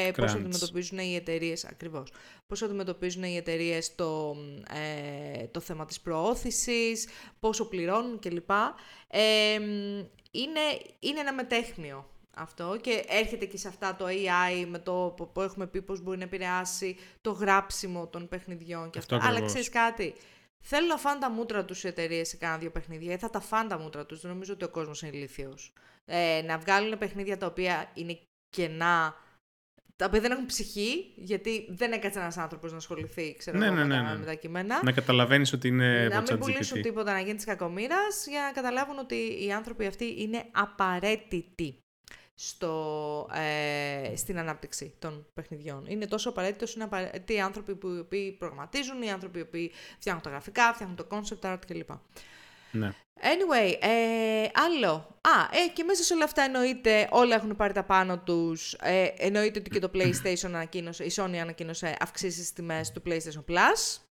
Ε, πόσο Crunch. αντιμετωπίζουν οι εταιρείες ακριβώς. Πόσο αντιμετωπίζουν οι εταιρείες το, ε, το θέμα της προώθησης, πόσο πληρώνουν κλπ. Ε, είναι, είναι ένα μετέχμιο αυτό και έρχεται και σε αυτά το AI με το που- που έχουμε πει πώς μπορεί να επηρεάσει το γράψιμο των παιχνιδιών και Αυτό αυτά. Αλλά ακριβώς. ξέρεις κάτι, Θέλω να φάνε τα μούτρα τους οι εταιρείες σε κάνα δύο παιχνίδια ή θα τα φάνε τα μούτρα τους. Δεν νομίζω ότι ο κόσμος είναι ηλίθιος. Ε, να βγάλουν παιχνίδια τα οποία είναι κενά, τα οποία δεν έχουν ψυχή, γιατί δεν έκατσε ένας άνθρωπος να ασχοληθεί ξέρω, Ναι, εγώ, ναι, με, ναι, τα, ναι. με τα κείμενα. Να καταλαβαίνεις ότι είναι Να από μην chat πουλήσουν GPT. τίποτα να γίνει της κακομοίρας για να καταλάβουν ότι οι άνθρωποι αυτοί είναι απαραίτητοι στο, ε, στην ανάπτυξη των παιχνιδιών. Είναι τόσο απαραίτητος, είναι απαραίτητοι οι άνθρωποι που οι οποίοι προγραμματίζουν, οι άνθρωποι που οι οποίοι φτιάχνουν τα γραφικά, φτιάχνουν το concept art κλπ. Ναι. Anyway, ε, άλλο. Α, ε, και μέσα σε όλα αυτά εννοείται όλα έχουν πάρει τα πάνω τους. Ε, εννοείται ότι και το PlayStation ανακοίνωσε, η Sony ανακοίνωσε αυξήσεις στις τιμές του PlayStation Plus.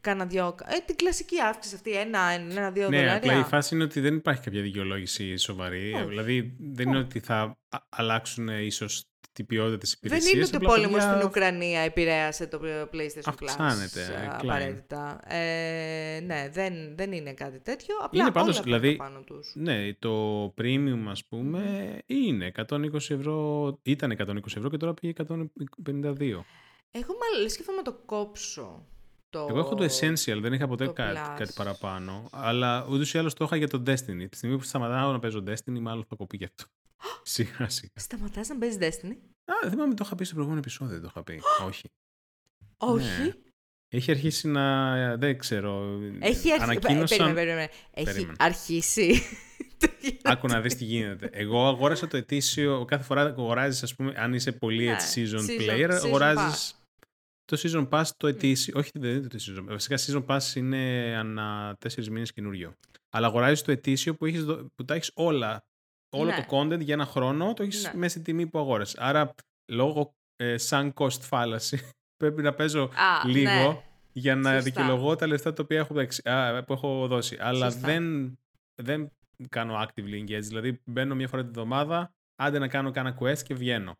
Κάνα δυο, ε, την κλασική αύξηση αυτή, ένα, ένα, δύο Ναι, δολάρια. απλά η φάση είναι ότι δεν υπάρχει κάποια δικαιολόγηση σοβαρή. Όχι. Δηλαδή δεν είναι ότι θα α- αλλάξουν ίσως την ποιότητα της Δεν υπηρεσίας. είναι ότι ο πόλεμος στην Ουκρανία επηρέασε το PlayStation Αυξάνεται, Plus. ε, απαραίτητα. Ε, ναι, δεν, δεν είναι κάτι τέτοιο. Απλά Είναι πάντως, όλα δηλαδή, πάνω τους. Ναι, το premium ας πούμε είναι 120 ευρώ, ήταν 120 ευρώ και τώρα πήγε 152. Εγώ μάλλον σκέφτομαι να το κόψω. Το... Εγώ έχω το Essential, δεν είχα ποτέ το κάτι, Plus. κάτι παραπάνω, αλλά ούτως ή άλλως το είχα για το Destiny. Τη στιγμή που σταματάω να παίζω Destiny, μάλλον θα κοπεί και αυτό. σιγά σιγά. Σταματάς να παίζεις Destiny; Α, δεν θυμάμαι, το είχα πει στο προηγούμενο επεισόδιο, δεν το είχα πει. Όχι. Όχι; Έχει αρχίσει να. Δεν ξέρω. Έχει αρχίσει. Ανακοίνωσαν. Περίμενε, περίμενε. Έχει Περίμενε. αρχίσει. Άκου να δεις τι γίνεται. Εγώ αγόρασα το ετήσιο. Κάθε φορά αγοράζεις, ας πούμε, αν είσαι πολύ Ναι, έτσι season, season- player, season αγοράζεις το season pass το ετήσιο. Όχι, δεν είναι το season. Βασικά, season pass είναι ανά τέσσερις μήνες καινούριο. Αλλά αγοράζεις το ετήσιο που, έχεις, δο- που τα έχεις όλα. Όλο Ναι. το content για ένα χρόνο το έχεις Ναι. μέσα στη τιμή που αγόρασες. Άρα, λόγω ε, sunk cost fallacy, πρέπει να παίζω Α, λίγο ναι. για να Σωστά. δικαιολογώ τα λεφτά τα οποία έχω, δεξι- α, που έχω δώσει. Αλλά Σωστά. δεν, δεν κάνω actively engage. Δηλαδή μπαίνω μια φορά την εβδομάδα, άντε να κάνω κάνα quest και βγαίνω.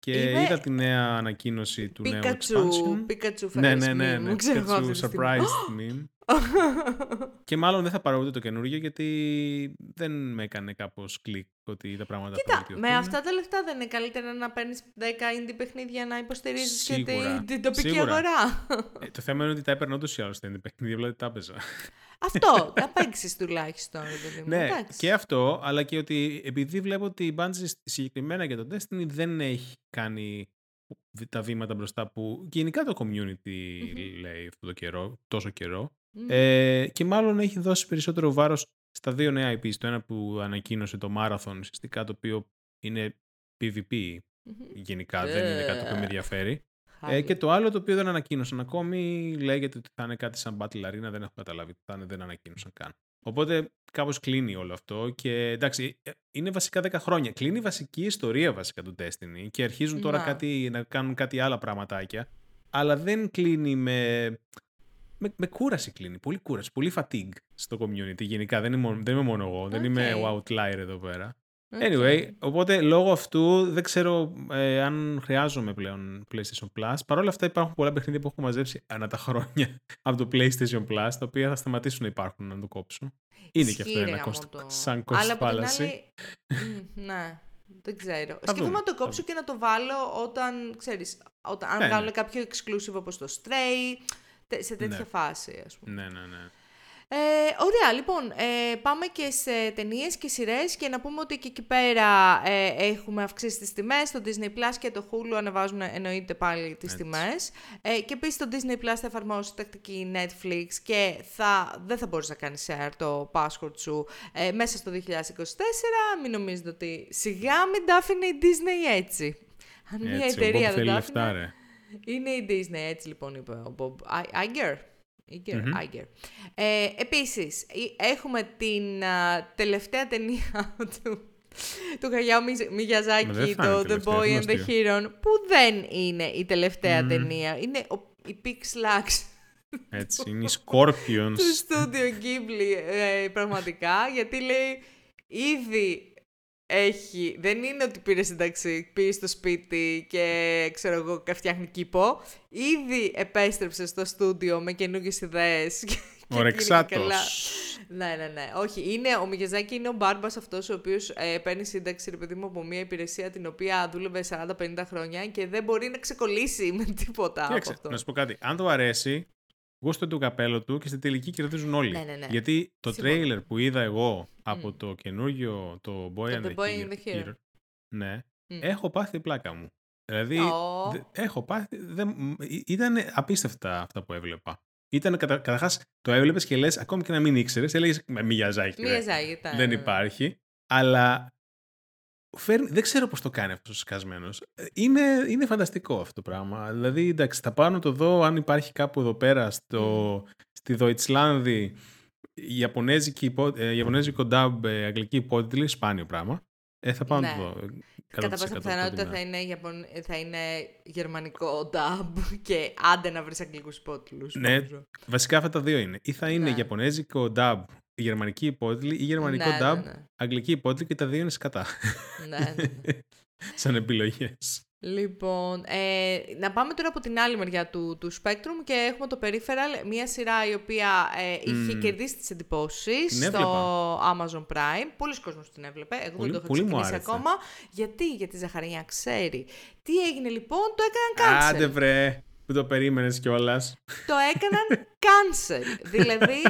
Και Είμαι- είδα τη νέα ανακοίνωση του νέου Πίκατσου, expansion. Πίκατσου Ναι, φέρνεις ναι, ναι, meme, ναι. ξέρω εγώ Pikachu αυτή τη στιγμή. surprised meme. Και μάλλον δεν θα πάρω ούτε το καινούργιο γιατί δεν με έκανε κάπως κλικ ότι τα πράγματα θα Κοίτα, βελτιωθούν. με αυτά τα λεφτά δεν είναι καλύτερα να παίρνεις 10 indie παιχνίδια να υποστηρίζεις και Σίγουρα, την, την τοπική σίγουρα. αγορά. Ε, το θέμα είναι ότι τα έπαιρνα ούτως ή άλλως τα indie παιχνίδια, δηλαδή τα έπαιζα. Αυτό, να παίξει τουλάχιστον, ρε παιδί μου. Ναι, εντάξει. και αυτό, αλλά και ότι επειδή βλέπω ότι η Bungie συγκεκριμένα για το Destiny δεν έχει κάνει τα βήματα μπροστά που γενικά το community Μμμ. λέει αυτό το καιρό, τόσο καιρό. Μμ. Ε, και μάλλον έχει δώσει περισσότερο βάρος στα δύο νέα IPs. Το ένα που ανακοίνωσε το Marathon, ουσιαστικά το οποίο είναι PvP Μμμ. γενικά, δεν είναι κάτι που με ενδιαφέρει. Ε, Χάλια. και το άλλο το οποίο δεν ανακοίνωσαν ακόμη λέγεται ότι θα είναι κάτι σαν Battle Arena, δεν έχω καταλάβει τι θα είναι, δεν ανακοίνωσαν καν. Οπότε κάπως κλείνει όλο αυτό και εντάξει, ε, είναι βασικά 10 χρόνια. Κλείνει η βασική ιστορία βασικά του Destiny και αρχίζουν τώρα Να. κάτι, να κάνουν κάτι άλλα πραγματάκια, αλλά δεν κλείνει με... Με, με κούραση κλείνει, πολύ κούραση, πολύ fatigue στο community γενικά. Δεν είμαι, μόνο- δεν είμαι μόνο εγώ, δεν είμαι Οκ. ο outlier εδώ πέρα. Οκ. Anyway, οπότε λόγω αυτού δεν ξέρω ε, αν χρειάζομαι πλέον PlayStation Plus. Παρ' όλα αυτά υπάρχουν πολλά παιχνίδια που έχω μαζέψει ανά τα χρόνια από το PlayStation Plus, τα οποία θα σταματήσουν να υπάρχουν να το κόψω. Είναι και αυτό Ισχύει, ρε, ένα γάμο κόστος, το. σαν Αλλά από την κόστος άλλη. Μμ, ναι, δεν ξέρω. Σκέφτομαι δούμε, να το θα κόψω και να το βάλω όταν, ξέρεις, όταν, αν Ναι, ναι. βγάλουν κάποιο exclusive όπως το Stray, τε- σε τέτοια Ναι. φάση, ας πούμε. Ναι, ναι, ναι. Ε, ωραία, λοιπόν, ε, πάμε και σε ταινίες και σειρές και να πούμε ότι και εκεί πέρα ε, έχουμε αυξήσεις τις τιμές. Στο Disney Plus και το Hulu ανεβάζουν εννοείται πάλι τις Έτσι. τιμές. Ε, και επίσης το Disney Plus θα εφαρμόσει τακτική Netflix και θα, δεν θα μπορείς να κάνεις share το password σου ε, μέσα στο 2024. Μην νομίζετε ότι σιγά μην τα άφηνε η Disney έτσι. Αν μια Έτσι, ο Bob εταιρεία δεν θέλει τα λεφτά, άφηνε, ρε. είναι η Disney, έτσι λοιπόν είπε ο Bob I- Iger. Iger, Μμμ. Iger. Ε, επίσης, η- έχουμε την α, τελευταία ταινία του, του Χαγιάου Μι- Μα Μιγιαζάκη, δεν θα το είναι The τελευταία, Boy αυτό and είναι the Hero, που δεν είναι η τελευταία Μμμ. ταινία. Είναι ο, η Pixlax Έτσι, είναι οι Scorpions. του στούντιο Ghibli, ε, πραγματικά, γιατί λέει ήδη έχει, δεν είναι ότι πήρε σύνταξη, πήγε στο σπίτι και ξέρω εγώ φτιάχνει κήπο. Ήδη επέστρεψε στο στούντιο με καινούργιες ιδέες. και- και Ο εκείνη και καλά. Ρεξάτος. Ναι, ναι, ναι. Όχι, είναι, ο Μιγιαζάκη είναι ο μπάρμπας αυτός ο οποίος ε, παίρνει σύνταξη, ρε παιδί μου, από μια υπηρεσία την οποία δούλευε 40-50 χρόνια και δεν μπορεί να ξεκολλήσει με τίποτα από Κοίταξε, αυτό. να σου πω κάτι. Αν το αρέσει, γούστο του καπέλο του και στην τελική κερδίζουν όλοι. Ναι, ναι, ναι. Γιατί το Συμφωνώ. τρέιλερ που είδα εγώ από Μμ. το καινούργιο, το Boy, Το and, The the Boy and Hero, the Hero. ναι, Μμ. έχω πάθει η πλάκα μου. Δηλαδή, Ω. δε- έχω πάθει, δεν, ήταν απίστευτα αυτά που έβλεπα. Ήταν κατα, καταρχάς, το έβλεπες και λες, ακόμη και να μην ήξερες, έλεγες Μιαζάκι. ρε. Μιγιαζάκη ήταν. δεν ναι, ναι. υπάρχει. Αλλά φέρνει, δεν ξέρω πώς το κάνει αυτός ο σκασμένος. Ε, Είναι, είναι φανταστικό αυτό το πράγμα. Δηλαδή, εντάξει, θα πάω να το δω αν υπάρχει κάπου εδώ πέρα στο, στη Δοϊτσλάνδη Ιαπωνέζικη, υπό- ε, Ιαπωνέζικο dub, ε, αγγλική υπότιτλη, σπάνιο πράγμα. Ε, θα πάω να Ναι. το δω. Κατά 100% πάσα πιθανότητα προτιμώ. θα είναι, Ιαπων... θα είναι γερμανικό dub και άντε να βρεις αγγλικούς υπότιτλους. Ναι. νομίζω. Βασικά αυτά τα δύο είναι. Ή θα είναι Ναι. Ιαπωνέζικο dub, γερμανική υπότιτλη ή γερμανικό Ναι, dub, ναι, ναι. αγγλική υπότιτλη και τα δύο είναι σκατά. ναι, ναι, ναι. Σαν επιλογές. Λοιπόν, ε, να πάμε τώρα από την άλλη μεριά του, του Spectrum και έχουμε το Peripheral, μια σειρά η οποία ε, είχε Μμμ. κερδίσει τις εντυπώσεις Την στο έβλεπα. Amazon Prime. Πολλοί κόσμος την έβλεπε, εγώ Πολύ- δεν το έχω πολύ μου ξεκινήσει άρεσε. ακόμα. Γιατί, γιατί η Ζαχαριά ξέρει. Τι έγινε λοιπόν, το έκαναν cancel. Άντε βρε, που το περίμενες κιόλας. το έκαναν cancel. δηλαδή,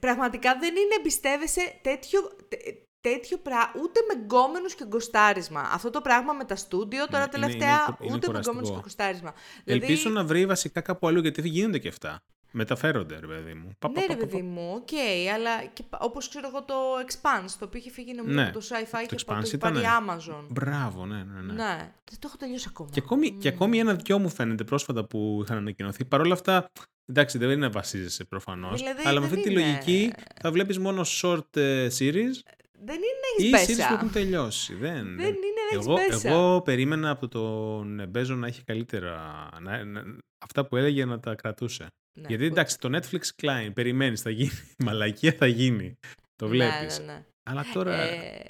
πραγματικά δεν είναι εμπιστεύεσαι τέτοιο, τέ- τέτοιο πράγμα, ούτε με γκόμενους και γκοστάρισμα. Αυτό το πράγμα με τα στούντιο τώρα Ναι, είναι- τελευταία, είναι- είναι ούτε με κουραστικό. γκόμενους και γκοστάρισμα. Ελπίζω να βρει βασικά κάπου αλλού γιατί γίνονται και αυτά. Μεταφέρονται, ρε παιδί μου. Πα, πα, Ναι, πα, ρε πα, παιδί πα. μου, οκ, αλλά και, πα- όπως ξέρω εγώ το Expanse, το οποίο είχε φύγει νομίζω Ναι, από το sci-fi το και Expanse το έχει ήτανε. πάρει Amazon. Μπράβο, ναι, ναι, ναι. Ναι, δεν το έχω τελειώσει ακόμα. Και ακόμη, και ακόμη ένα-δυο μου φαίνεται πρόσφατα που είχαν ανακοινωθεί. Παρ' όλα αυτά, εντάξει, δεν είναι να βασίζεσαι προφανώς. Δηλαδή, αλλά με δεν αυτή τη είναι- λογική θα βλέπεις μόνο short ε, series Δεν είναι ή έχεις series που πέσα. έχουν τελειώσει. Δεν, Δεν δεν- είναι έχεις Εγώ, μέσα. εγώ περίμενα από τον Μπέζο να έχει καλύτερα. Να, να- αυτά που έλεγε να τα κρατούσε. Ναι, Γιατί ούτε- εντάξει, το Netflix Klein, περιμένεις, θα γίνει. Η μαλακία θα γίνει. Το Ναι, βλέπεις. ναι, ναι. Αλλά τώρα. Ε,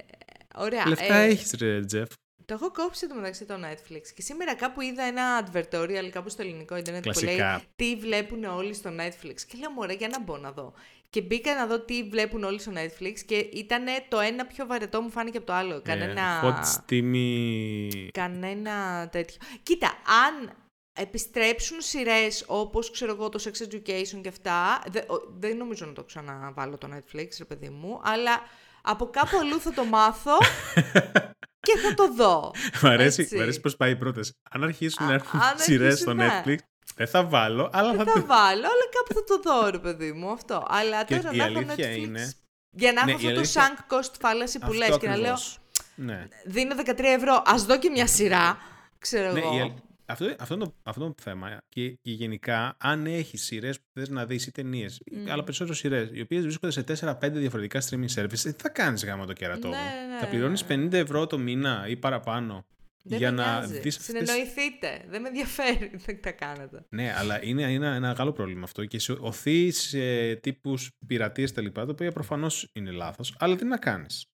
ωραία. λεφτά ε, έχεις, ρε Τζεφ. Το έχω κόψει το μεταξύ το Netflix και σήμερα κάπου είδα ένα advertorial κάπου στο ελληνικό ίντερνετ που λέει Κλασικά. τι βλέπουν όλοι στο Netflix. Και λέω μωρέ για να μπω να δω. Και μπήκα να δω τι βλέπουν όλοι στο Netflix και ήταν το ένα πιο βαρετό μου φάνηκε από το άλλο. Κανένα... Ε, hot steamy. Κανένα τέτοιο. Κοίτα, αν επιστρέψουν σειρές όπως ξέρω εγώ το Sex Education και αυτά, δε- ο- δεν νομίζω να το ξαναβάλω το Netflix, ρε παιδί μου, αλλά από κάπου αλλού θα το μάθω και θα το δω. Μ' αρέσει, Έτσι. μ' αρέσει πώς πάει η πρόταση. Αν αρχίσουν Α, να έρθουν αν σειρές στο αρχίσουν, ναι. Netflix, δεν θα βάλω, αλλά θα. Δεν θα βάλω, αλλά κάπου θα το δω, ρε παιδί μου, αυτό. Αλλά Και τώρα η να έχω αλήθεια Netflix... είναι- Για να Ναι, έχω η αυτό αλήθεια- το sunk cost fallacy που Αυτό λες και να λέω ακριβώς. Ναι. δίνω 13 ευρώ, ας δω και μια σειρά, ξέρω Ναι, εγώ. η αλ- αυτό, αυτό, είναι το, αυτό είναι το θέμα. Και, και γενικά, αν έχει σειρές που θες να δεις ή ταινίες, αλλά περισσότερο σειρές, οι οποίες βρίσκονται σε 4-5 διαφορετικά streaming services, τι θα κάνεις γάμα το κερατό μου; Ναι, ναι, θα ναι, πληρώνεις ναι. 50 ευρώ το μήνα ή παραπάνω Δεν για με να νοιάζει. δεις αυτές. Συνεννοηθείτε. Δεν με ενδιαφέρει. Δεν τα κάνετε. Ναι, αλλά είναι, είναι ένα μεγάλο πρόβλημα αυτό και σε ωθεί σε τύπου πειρατείες τα λοιπά, το οποίο προφανώς είναι λάθος, αλλά τι να κάνεις;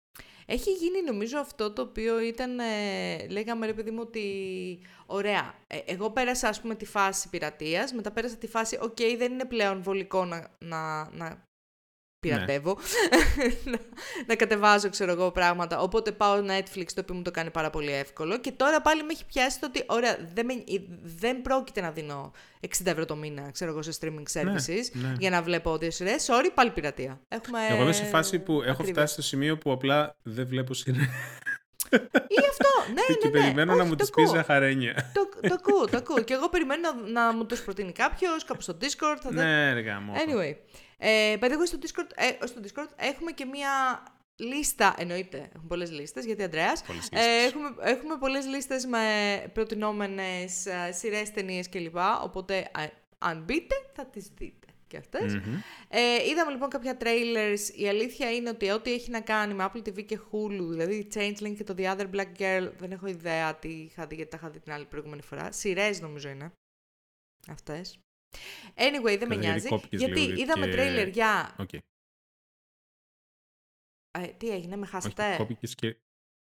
Έχει γίνει νομίζω αυτό το οποίο ήταν, ε, λέγαμε ρε παιδί μου ότι, ωραία, ε, εγώ πέρασα ας πούμε τη φάση πειρατείας, μετά πέρασα τη φάση, οκ, δεν είναι πλέον βολικό να, να, να πειρατεύω, να, να κατεβάζω ξέρω εγώ πράγματα, οπότε πάω Netflix το οποίο μου το κάνει πάρα πολύ εύκολο και τώρα πάλι με έχει πιάσει το ότι, ωραία, δεν, με, δεν πρόκειται να δίνω 60 ευρώ το μήνα, ξέρω εγώ, σε streaming services ναι. για να βλέπω ό,τι σειρές, sorry, πάλι πειρατεία. Έχουμε... Εγώ είμαι σε φάση που έχω ακριβές. φτάσει στο σημείο που απλά δεν βλέπω σειρές Ή αυτό, ναι, ναι, και ναι. περιμένω να Όχι, μου το τις πεις ακούω. ζαχαρένια. Το, το ακούω, το ακούω. Και εγώ περιμένω να, να μου τους προτείνει κάποιος κάπου στο Discord. Θα δεν- ναι, ρε γάμο. Anyway, ε, by the way, στο Discord, ε, στο Discord έχουμε και μία λίστα, εννοείται, έχουμε πολλές λίστες, γιατί Αντρέας, Πολλές ε, λίστες. έχουμε, έχουμε πολλές λίστες με προτινόμενες ε, σειρές, ταινίες κλπ. Οπότε, ε, αν μπείτε, θα τις δείτε και αυτές. Μμμ. Ε, είδαμε λοιπόν κάποια trailers. Η αλήθεια είναι ότι ό,τι έχει να κάνει με Apple TV και Hulu, δηλαδή Changeling και το The Other Black Girl, δεν έχω ιδέα τι είχα δει γιατί τα είχα δει την άλλη προηγούμενη φορά. Σειρές νομίζω είναι. Αυτές. Anyway, δεν με Καλά, γιατί νοιάζει. κόπηκες Γιατί λίγο, είδαμε και- trailer για. Οκ. Ε, τι έγινε, με Όχι, χάσατε; κόπηκες και...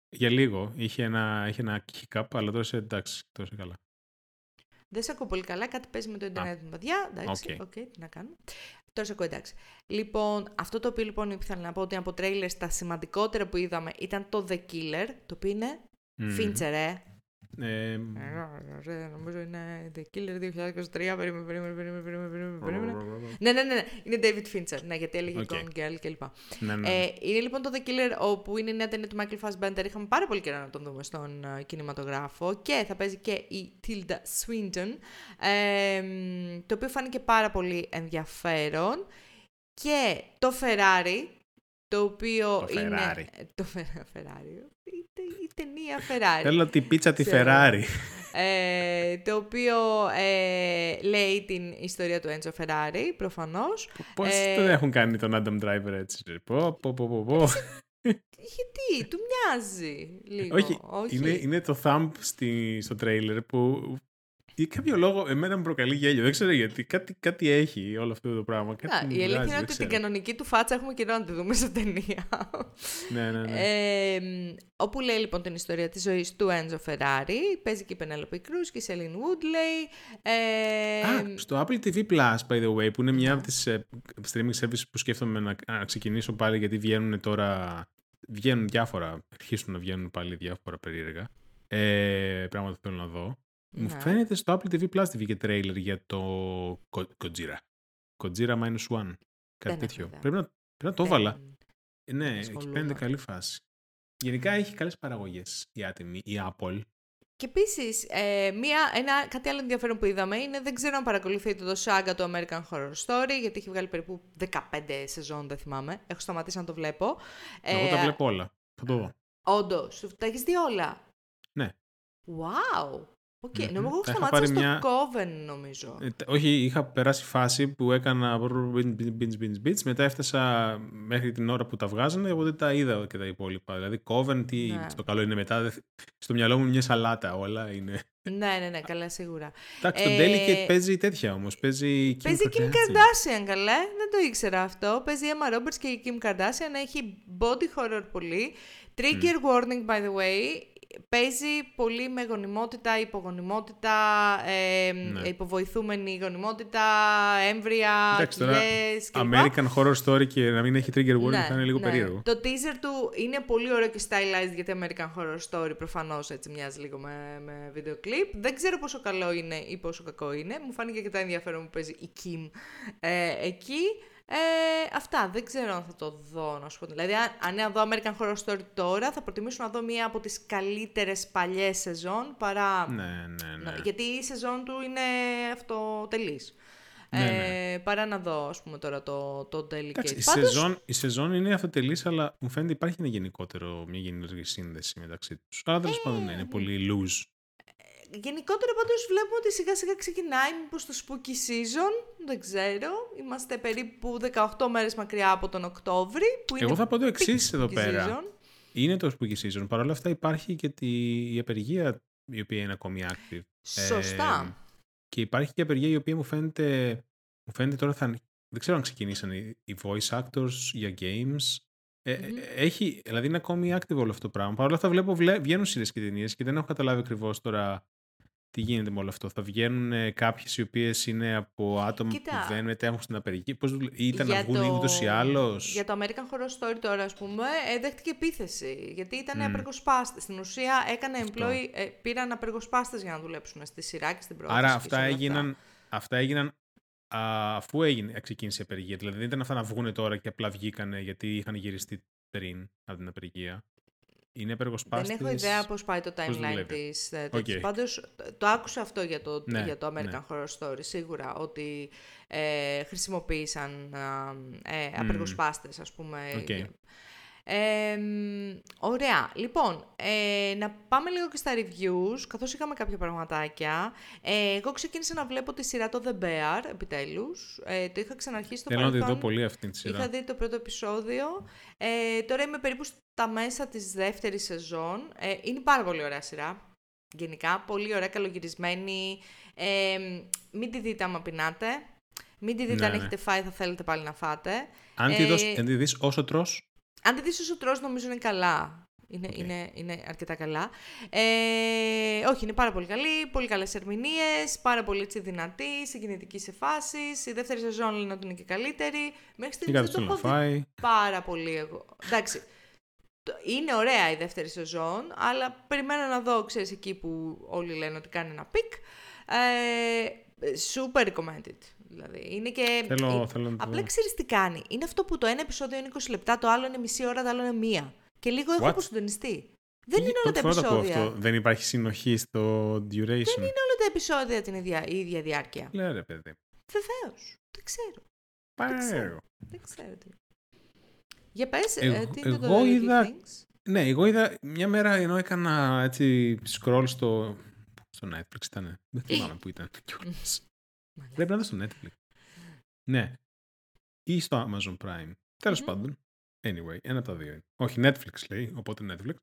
Για λίγο. Είχε ένα, είχε ένα hiccup, αλλά τώρα είσαι εντάξει. Τώρα είσαι καλά. Δεν σε ακούω πολύ καλά, κάτι παίζει με το Ιντερνετ μου, παιδιά. Εντάξει, οκ. οκ, τι να κάνω. Τώρα σε ακούω εντάξει. Λοιπόν, αυτό το οποίο λοιπόν ήθελα να πω ότι από trailers τα σημαντικότερα που είδαμε ήταν το The Killer, το οποίο είναι Μμμ. Fincher, ε. Ε, Ε, ρε, Νομίζω είναι The Killer 2023. Περίμενε, περίμενε, περίμενε, περίμενε, περίμενε, περίμενε. Ναι, ναι, ναι, ναι. Είναι David Fincher. Ναι, γιατί έλεγε Οκ. Gone Girl κλπ. ναι, ναι. Ε, είναι λοιπόν το The Killer, όπου είναι η νέα ταινία του Michael Fassbender. Είχαμε πάρα πολύ καιρό να τον δούμε στον ε, κινηματογράφο. Και θα παίζει και η Tilda Swinton. Ε, μ, το οποίο φάνηκε πάρα πολύ ενδιαφέρον. Και το Ferrari, το οποίο Το είναι... Ferrari. ε, Το Fe- Ferrari. Η, τε- η ταινία Ferrari. Θέλω τη πίτσα τη Ξέρω. Ferrari. ε, το οποίο ε, λέει την ιστορία του Enzo Ferrari, προφανώς. Πώς Ε, δεν έχουν κάνει τον Adam Driver έτσι. ρε; Πω, πω, πω, πω, πω. Γιατί, του μοιάζει λίγο. όχι, Είναι, είναι το thumb στη, στο τρέιλερ που για κάποιο λόγο εμένα μου προκαλεί γέλιο. Δεν ξέρω γιατί. Κάτι, κάτι έχει όλο αυτό το πράγμα. Κάτι Να, μου η αλήθεια βγάζει, είναι δεν ότι ξέρω. την κανονική του φάτσα έχουμε καιρό να τη δούμε σε ταινία. Ναι, ναι, ναι. Ε, μ, όπου λέει λοιπόν την ιστορία της ζωής του Enzo Ferrari, παίζει και η Penelope Cruz και η Celine Woodley. Ε, Α, στο Apple TV Plus, by the way, που είναι μια από τις ε, streaming services που σκέφτομαι να, να ξεκινήσω πάλι γιατί βγαίνουν τώρα, βγαίνουν διάφορα, αρχίσουν να βγαίνουν πάλι διάφορα περίεργα. Ε, πράγματα που θέλω να δω. Μου Ναι. φαίνεται στο Apple TV Plus βγήκε trailer για το Ko- Kojira. Kojira Minus One. Κάτι έχω τέτοιο. ιδέα. Πρέπει να, πρέπει να το δεν- έβαλα. Ε, ναι, εκεί ασχολούμαι. φαίνεται καλή φάση. Γενικά έχει καλές παραγωγές η άτιμη, η Apple. Και επίσης, ε, μία, ένα, κάτι άλλο ενδιαφέρον που είδαμε είναι, δεν ξέρω αν παρακολουθείτε το σάγκα του American Horror Story, γιατί έχει βγάλει περίπου 15 σεζόν, δεν θυμάμαι. Έχω σταματήσει να το βλέπω. Εγώ τα βλέπω όλα. Θα το δω. Όντως, τα έχεις δει όλα; Ναι. Wow! Οκ, okay. νομίζω εγώ σταμάτησα στο μια... Coven, νομίζω. Ε, όχι, είχα περάσει φάση που έκανα binge, binge, binge, μετά έφτασα μέχρι την ώρα που τα βγάζανε, οπότε τα είδα και τα υπόλοιπα. Δηλαδή, Coven, τι ναι. στο καλό είναι μετά. Στο μυαλό μου μια σαλάτα όλα είναι. Ναι, ναι, ναι, καλά, σίγουρα. Εντάξει, ε... το Delicate παίζει τέτοια όμως. Παίζει Kim Παίζει Kim Kardashian, καλά. Δεν το ήξερα αυτό. Παίζει Emma Roberts και η Kim Kardashian. Έχει body horror πολύ. Trigger warning, by the way παίζει πολύ με γονιμότητα, υπογονιμότητα, ε, ναι. υποβοηθούμενη γονιμότητα, έμβρια, κοιλιές κλπ. American Horror Story και να μην έχει trigger warning ναι, θα είναι λίγο ναι. περίεργο. Το teaser του είναι πολύ ωραίο και stylized γιατί American Horror Story προφανώς έτσι μοιάζει λίγο με, με βίντεο κλιπ. Δεν ξέρω πόσο καλό είναι ή πόσο κακό είναι. Μου φάνηκε και τα ενδιαφέρον που παίζει η Kim ε, εκεί. Ε, αυτά, δεν ξέρω αν θα το δω, να σου πω. Δηλαδή, αν, αν δω American Horror Story τώρα, θα προτιμήσω να δω μία από τις καλύτερες παλιές σεζόν παρά... Ναι, ναι, ναι. Γιατί η σεζόν του είναι αυτοτελής. Ναι, ναι. Ε, παρά να δω, ας πούμε, τώρα το, το Delicate. Εντάξει, η, σεζόν, η σεζόν είναι αυτοτελής, αλλά μου φαίνεται υπάρχει ένα γενικότερο, μια γενικότερη σύνδεση μεταξύ τους. Αλλά τέλος ε, πάντων ναι, είναι πολύ loose γενικότερα πάντως βλέπουμε ότι σιγά σιγά ξεκινάει μήπως το spooky season, δεν ξέρω. Είμαστε περίπου 18 μέρες μακριά από τον Οκτώβρη. Που είναι Εγώ θα πω το εξής εδώ πέρα. Είναι το spooky season. Παρ' όλα αυτά υπάρχει και τη, η απεργία η οποία είναι ακόμη active. Σωστά. Ε, και υπάρχει και η απεργία η οποία μου φαίνεται, μου φαίνεται τώρα θα... Δεν ξέρω αν ξεκινήσαν οι voice actors για games. Ε, mm-hmm. έχει, δηλαδή είναι ακόμη active όλο αυτό το πράγμα. Παρ' όλα αυτά βλέπω, βγαίνουν σειρές και ταινίες και δεν έχω καταλάβει ακριβώς τώρα τι γίνεται με όλο αυτό. Θα βγαίνουν ε, κάποιες οι οποίες είναι από άτομα Κοίτα, που δεν μετέχουν στην απεργία. Πώς ήταν να βγουν το... ούτως ή άλλως; Για το American Horror Story τώρα, ας πούμε, ε, δέχτηκε επίθεση. Γιατί ήταν mm. απεργοσπάστες. Στην ουσία έκανε employee, ε, πήραν απεργοσπάστες για να δουλέψουν στη σειρά και στην πρώτη. Άρα αυτά έγιναν, αυτά έγιναν αφού έγινε, ξεκίνησε η απεργία. Δηλαδή δεν ήταν αυτά να βγουν τώρα και απλά βγήκανε γιατί είχαν γυριστεί πριν από την απεργία. Είναι επεργοσπάστης. Δεν έχω ιδέα πώς πάει το timeline της. Okay. Πάντως το άκουσα αυτό για το, ναι, για το American ναι. Horror Story σίγουρα, ότι ε, χρησιμοποίησαν ε, απεργοσπάστες ας πούμε. Okay. Ε, ωραία. Λοιπόν, ε, να πάμε λίγο και στα reviews, καθώς είχαμε κάποια πραγματάκια. Ε, εγώ ξεκίνησα να βλέπω τη σειρά το The Bear, επιτέλους. Ε, το είχα ξαναρχίσει στο παρελθόν. Θέλω να τη δω πολύ αυτή τη σειρά. Είχα δει το πρώτο επεισόδιο. Ε, τώρα είμαι περίπου στα μέσα της δεύτερης σεζόν. Ε, είναι πάρα πολύ ωραία σειρά. Γενικά, πολύ ωραία, καλογυρισμένη. Ε, μην τη δείτε άμα πεινάτε. Μην τη δείτε ναι, αν ναι. έχετε φάει, θα θέλετε πάλι να φάτε. Αν τη, ε, τη δεις όσο τρως, αν τη δεις όσο τρως νομίζω είναι καλά. Είναι, είναι, είναι αρκετά καλά. Ε, όχι, είναι πάρα πολύ καλή, πολύ καλές ερμηνείες, πάρα πολύ έτσι, δυνατή, συγκινητική σε φάσεις. Η δεύτερη σεζόν λένε ότι είναι και καλύτερη. Μέχρι στιγμής δεν το έχω δει πάρα πολύ εγώ. Εντάξει, είναι ωραία η δεύτερη σεζόν, αλλά περιμένω να δω, ξέρεις, εκεί που όλοι λένε ότι κάνει ένα peak. Ε, super recommended. Δηλαδή. Είναι και. Θέλω, θέλω Απλά ξέρεις τι κάνει. Είναι αυτό που το ένα επεισόδιο είναι 20 λεπτά, το άλλο είναι μισή ώρα, το άλλο είναι μία. Και λίγο έχω αποσυντονιστεί. Δεν είναι όλα τα επεισόδια. Αυτό. Δεν υπάρχει συνοχή στο duration. Δεν είναι όλα τα επεισόδια την ίδια, η ίδια διάρκεια. Λέω ρε παιδί. Βεβαίως. Δεν ξέρω. Πάρε. Δεν ξέρω. Δεν ξέρω τι. Για πες, ε, εγώ, τι είναι εγώ το είδα... Ναι, εγώ είδα μια μέρα ενώ έκανα έτσι scroll στο, στο Netflix ήταν. Δεν θυμάμαι που ήταν κιόλας. Πρέπει να δω στο Netflix. Ναι. Ή στο Amazon Prime. Τέλος πάντων. Anyway, ένα από τα δύο Όχι, Netflix λέει, οπότε Netflix.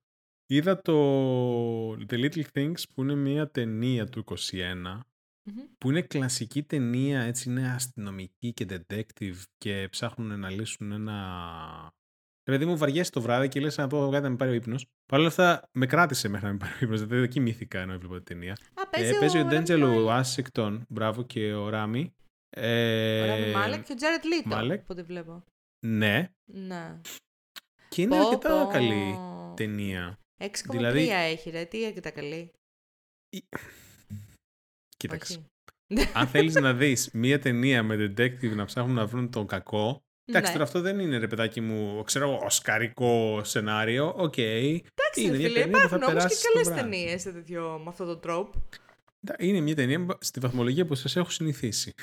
Είδα το The Little Things που είναι μια ταινία του 21 που είναι κλασική ταινία, έτσι είναι αστυνομική και detective και ψάχνουν να λύσουν ένα... Δηλαδή μου βαριέσαι το βράδυ και λες να πω κάτι να με πάρει ο ύπνος. Παρ' όλα αυτά με κράτησε μέχρι να με πάρει ο ύπνος, δηλαδή δεν κοιμήθηκα ενώ έβλεπα την ταινία. Α, παίζει, ε, παίζει ο, ο Ντέντζελο Άσικτον, μπράβο και ο Ράμι. Ε, ο Ράμι Μάλεκ και ο Τζάρετ Λίτο, Μάλεκ. ό,τι βλέπω. Ναι. Ναι. Και είναι πω, αρκετά πω. καλή ταινία. 6,3 δηλαδή... έχει ρε, τι αρκετά καλή. Κοίταξε. Αν θέλεις να δεις μία ταινία με detective να ψάχνουν να βρουν τον κακό, Εντάξει, ναι. τώρα αυτό δεν είναι ρε παιδάκι μου, ξέρω, οσκαρικό σενάριο. Οκ. Okay. Εντάξει, είναι φίλε, υπάρχουν όμως και καλές ταινίες με αυτόν τον τρόπο. Είναι μια ταινία στη βαθμολογία που σας έχω συνηθίσει.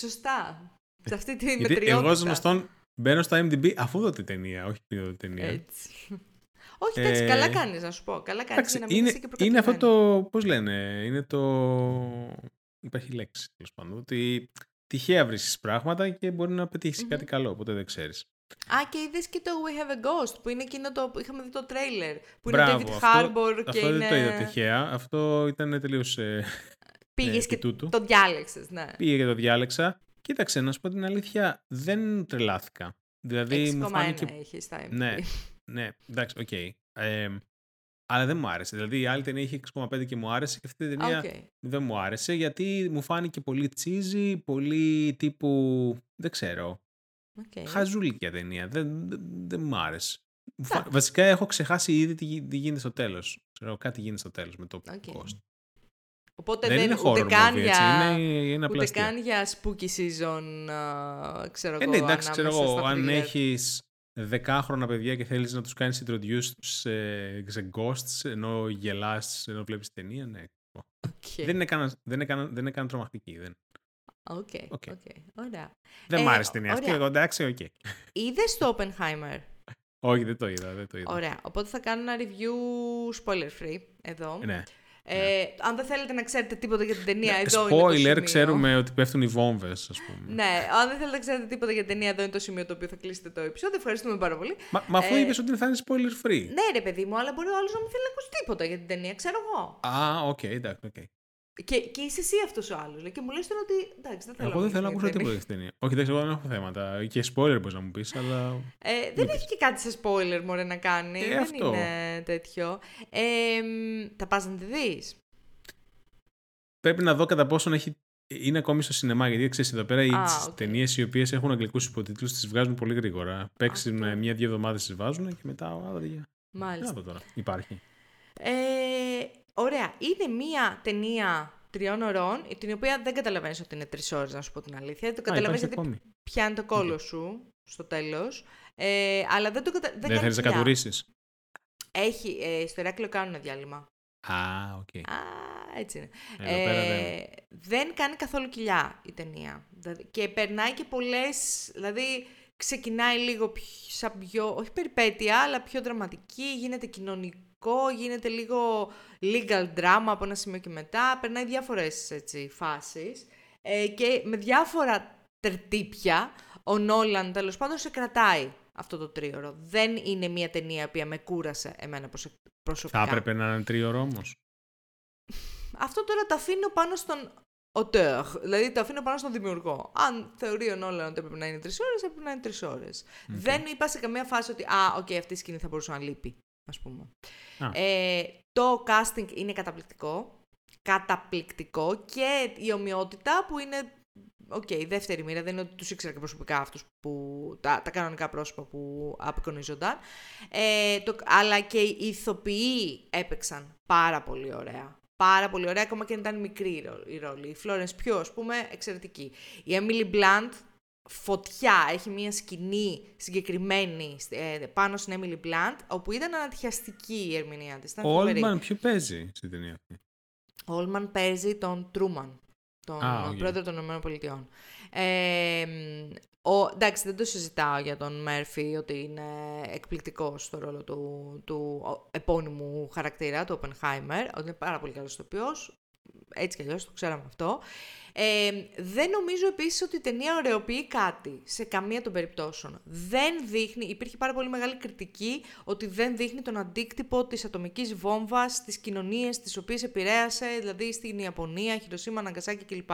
Σωστά. Σε αυτή την μετριότητα. Εγώ γνωστόν μπαίνω στο MDB αφού δω την ταινία, όχι πριν δω την ταινία. Έτσι. Όχι, εντάξει, καλά κάνεις να σου πω. Καλά κάνεις Εντάξει, να μην είναι, είσαι και είναι αυτό προκατηλημένη. το. Πώς λένε, είναι το. Υπάρχει λέξη τέλος πάντων. Ότι τυχαία βρίσκεις πράγματα και μπορεί να πετύχεις κάτι καλό, οπότε δεν ξέρεις. Α, και είδες και το We Have a Ghost, που είναι εκείνο το. Είχαμε δει το τρέιλερ. Που Μπράβο, είναι David αυτό- Harbour και Αυτό είναι. δεν το είδα τυχαία. Αυτό ήταν τελείως. Ε, Πήγες ε, και επί τούτου. το διάλεξες, ναι. Πήγε και το διάλεξα. Κοίταξε, να σου πω την αλήθεια, δεν τρελάθηκα. Δηλαδή μου 6,1 φάνηκε. έχει στο IMDb. Ναι, ναι, εντάξει, οκ. Ε, αλλά δεν μου άρεσε. Δηλαδή η άλλη ταινία είχε 6,5 και μου άρεσε και αυτή η ταινία Οκ. δεν μου άρεσε γιατί μου φάνηκε πολύ cheesy, πολύ τύπου. Δεν ξέρω. οκ. Χαζούλικια ταινία. Δεν, δεν, δεν μου άρεσε. Μου φα- Εντάξει. Βασικά έχω ξεχάσει ήδη τι, γι- τι γίνεται στο τέλος. Ξέρω κάτι γίνεται στο τέλος με το Οκ. Ghost. Οπότε δεν δεν, είναι ούτε horror καν movie, για... έτσι. Είναι, είναι απλά Ούτε αστεία. καν για spooky season, α, ξέρω Ε, εγώ, ναι, εντάξει, ξέρω ανάμεσα εγώ, στα αν thriller. Έχει δεκάχρονα παιδιά και θέλεις να τους κάνεις introduce σε, σε ghosts ενώ γελάς, ενώ βλέπεις ταινία, ναι. Οκ. Δεν, είναι καν, δεν, είναι καν, δεν είναι καν τρομακτική. Δεν, Οκ, Οκ. οκ. Ωραία. δεν Ε, μ' άρεσε η ταινία αυτή, ωραία. εγώ εντάξει, οκ. Είδες το Oppenheimer; Όχι, δεν το είδα, δεν το είδα. Ωραία. Οπότε θα κάνω ένα review spoiler free εδώ. Ναι. Ε, αν δεν θέλετε να ξέρετε τίποτα για την ταινία, εδώ είναι το Ναι, Spoiler, σημείο. ξέρουμε ότι πέφτουν οι βόμβες, ας πούμε. Ναι, αν δεν θέλετε να ξέρετε τίποτα για την ταινία, εδώ είναι το σημείο το οποίο θα κλείσετε το επεισόδιο. Ευχαριστούμε πάρα πολύ. Μα, μα αφού Ε, είπες ότι θα είναι spoiler free. Ναι, ρε παιδί μου, αλλά μπορεί ο άλλος να μην θέλει να ακούσει τίποτα για την ταινία, ξέρω εγώ. Α, οκ, εντάξει, οκ. Και, και είσαι εσύ αυτός ο άλλος. Και μου λες τώρα ότι. Εντάξει, δεν θέλω Εγώ δεν θέλω να μιλήσω ακούσω για την τίποτα για αυτή την ταινία. Όχι, εντάξει, εγώ δεν έχω θέματα. Και spoiler μπορείς να μου πεις, αλλά... Ε, δεν έχει και κάτι σε spoiler μωρέ να κάνει. Ε, δεν αυτό. είναι τέτοιο. Ε, μ, θα πας να τη δεις; πρέπει να δω κατά πόσον έχει... είναι ακόμη στο σινεμά. Γιατί ξέρεις, εδώ πέρα οι Α, τις οκ. ταινίες οι οποίες έχουν αγγλικούς υποτίτλους τις βγάζουν πολύ γρήγορα. Παίξουν Αυτό. μία-δύο εβδομάδες τις βάζουν και μετά. Α, παιδιά. Τι να Μάλιστα. δω τώρα. Υπάρχει. Ε, ωραία. Είναι μία ταινία τριών ωρών, την οποία δεν καταλαβαίνεις ότι είναι τρεις ώρες, να σου πω την αλήθεια. Το Α, καταλαβαίνεις υπάρχει γιατί ακόμη. πιάνει το κώλο σου στο τέλος. Ε, αλλά δεν το κατα... δεν, Δεν, κάνει θέλεις να κοιλιά. κατουρήσεις. Έχει, ε, στο Ηράκλειο κάνουν διάλειμμα. Α, οκ. Α, έτσι είναι. Εδώ πέρα δεν. Ε, δεν κάνει καθόλου κοιλιά η ταινία. Δηλαδή, και περνάει και πολλές, δηλαδή ξεκινάει λίγο πιο, σαν πιο, όχι περιπέτεια, αλλά πιο δραματική, γίνεται κοινωνικό, γίνεται λίγο legal drama από ένα σημείο και μετά, περνάει διάφορες έτσι, φάσεις ε, και με διάφορα τερτίπια ο Νόλαν τέλος πάντων σε κρατάει αυτό το τρίωρο. Δεν είναι μια ταινία που με κούρασε εμένα προσε- προσωπικά. Θα έπρεπε να είναι τρίωρο όμως. Αυτό τώρα το αφήνω πάνω στον auteur, δηλαδή το αφήνω πάνω στον δημιουργό. Αν θεωρεί ο Νόλαν ότι έπρεπε να είναι τρεις ώρες, έπρεπε να είναι τρεις ώρες. Δεν είπα σε καμία φάση ότι, Α, οκ, αυτή η σκηνή θα μπορούσε να λείπει, ας πούμε. Α. Ε, το casting είναι καταπληκτικό. Καταπληκτικό και η ομοιότητα που είναι. Οκ, η δεύτερη μοίρα δεν είναι ότι τους ήξερα και προσωπικά αυτούς που. Τα, τα κανονικά πρόσωπα που απεικονίζονταν. Ε, το, αλλά και οι ηθοποιοί έπαιξαν πάρα πολύ ωραία. Πάρα πολύ ωραία, ακόμα και αν ήταν μικρή οι ρο- οι ρόλοι. Η Florence Pugh, ας πούμε, εξαιρετική. Η Emily Blunt, φωτιά. Έχει μια σκηνή συγκεκριμένη ε, πάνω στην Emily Blunt, όπου ήταν ανατριχιαστική η ερμηνεία της. Ήταν Ο φοβερή. Oldman ποιο παίζει στην ταινία αυτή; Ο Oldman παίζει τον Τρούμαν, τον Α, οκ. πρόεδρο των ΗΠΑ. Ε, ο, εντάξει, δεν το συζητάω για τον Μέρφυ ότι είναι εκπληκτικός στο ρόλο του, του ο- επώνυμου χαρακτήρα, του Oppenheimer, ότι είναι πάρα πολύ καλός ηθοποιός, έτσι κι αλλιώς το ξέραμε αυτό. Ε, δεν νομίζω επίσης ότι η ταινία ωραιοποιεί κάτι σε καμία των περιπτώσεων. Δεν δείχνει, υπήρχε πάρα πολύ μεγάλη κριτική ότι δεν δείχνει τον αντίκτυπο της ατομικής βόμβας στις κοινωνίες τις οποίες επηρέασε, δηλαδή στην Ιαπωνία, Χιροσίμα, Ναγκασάκη κλπ.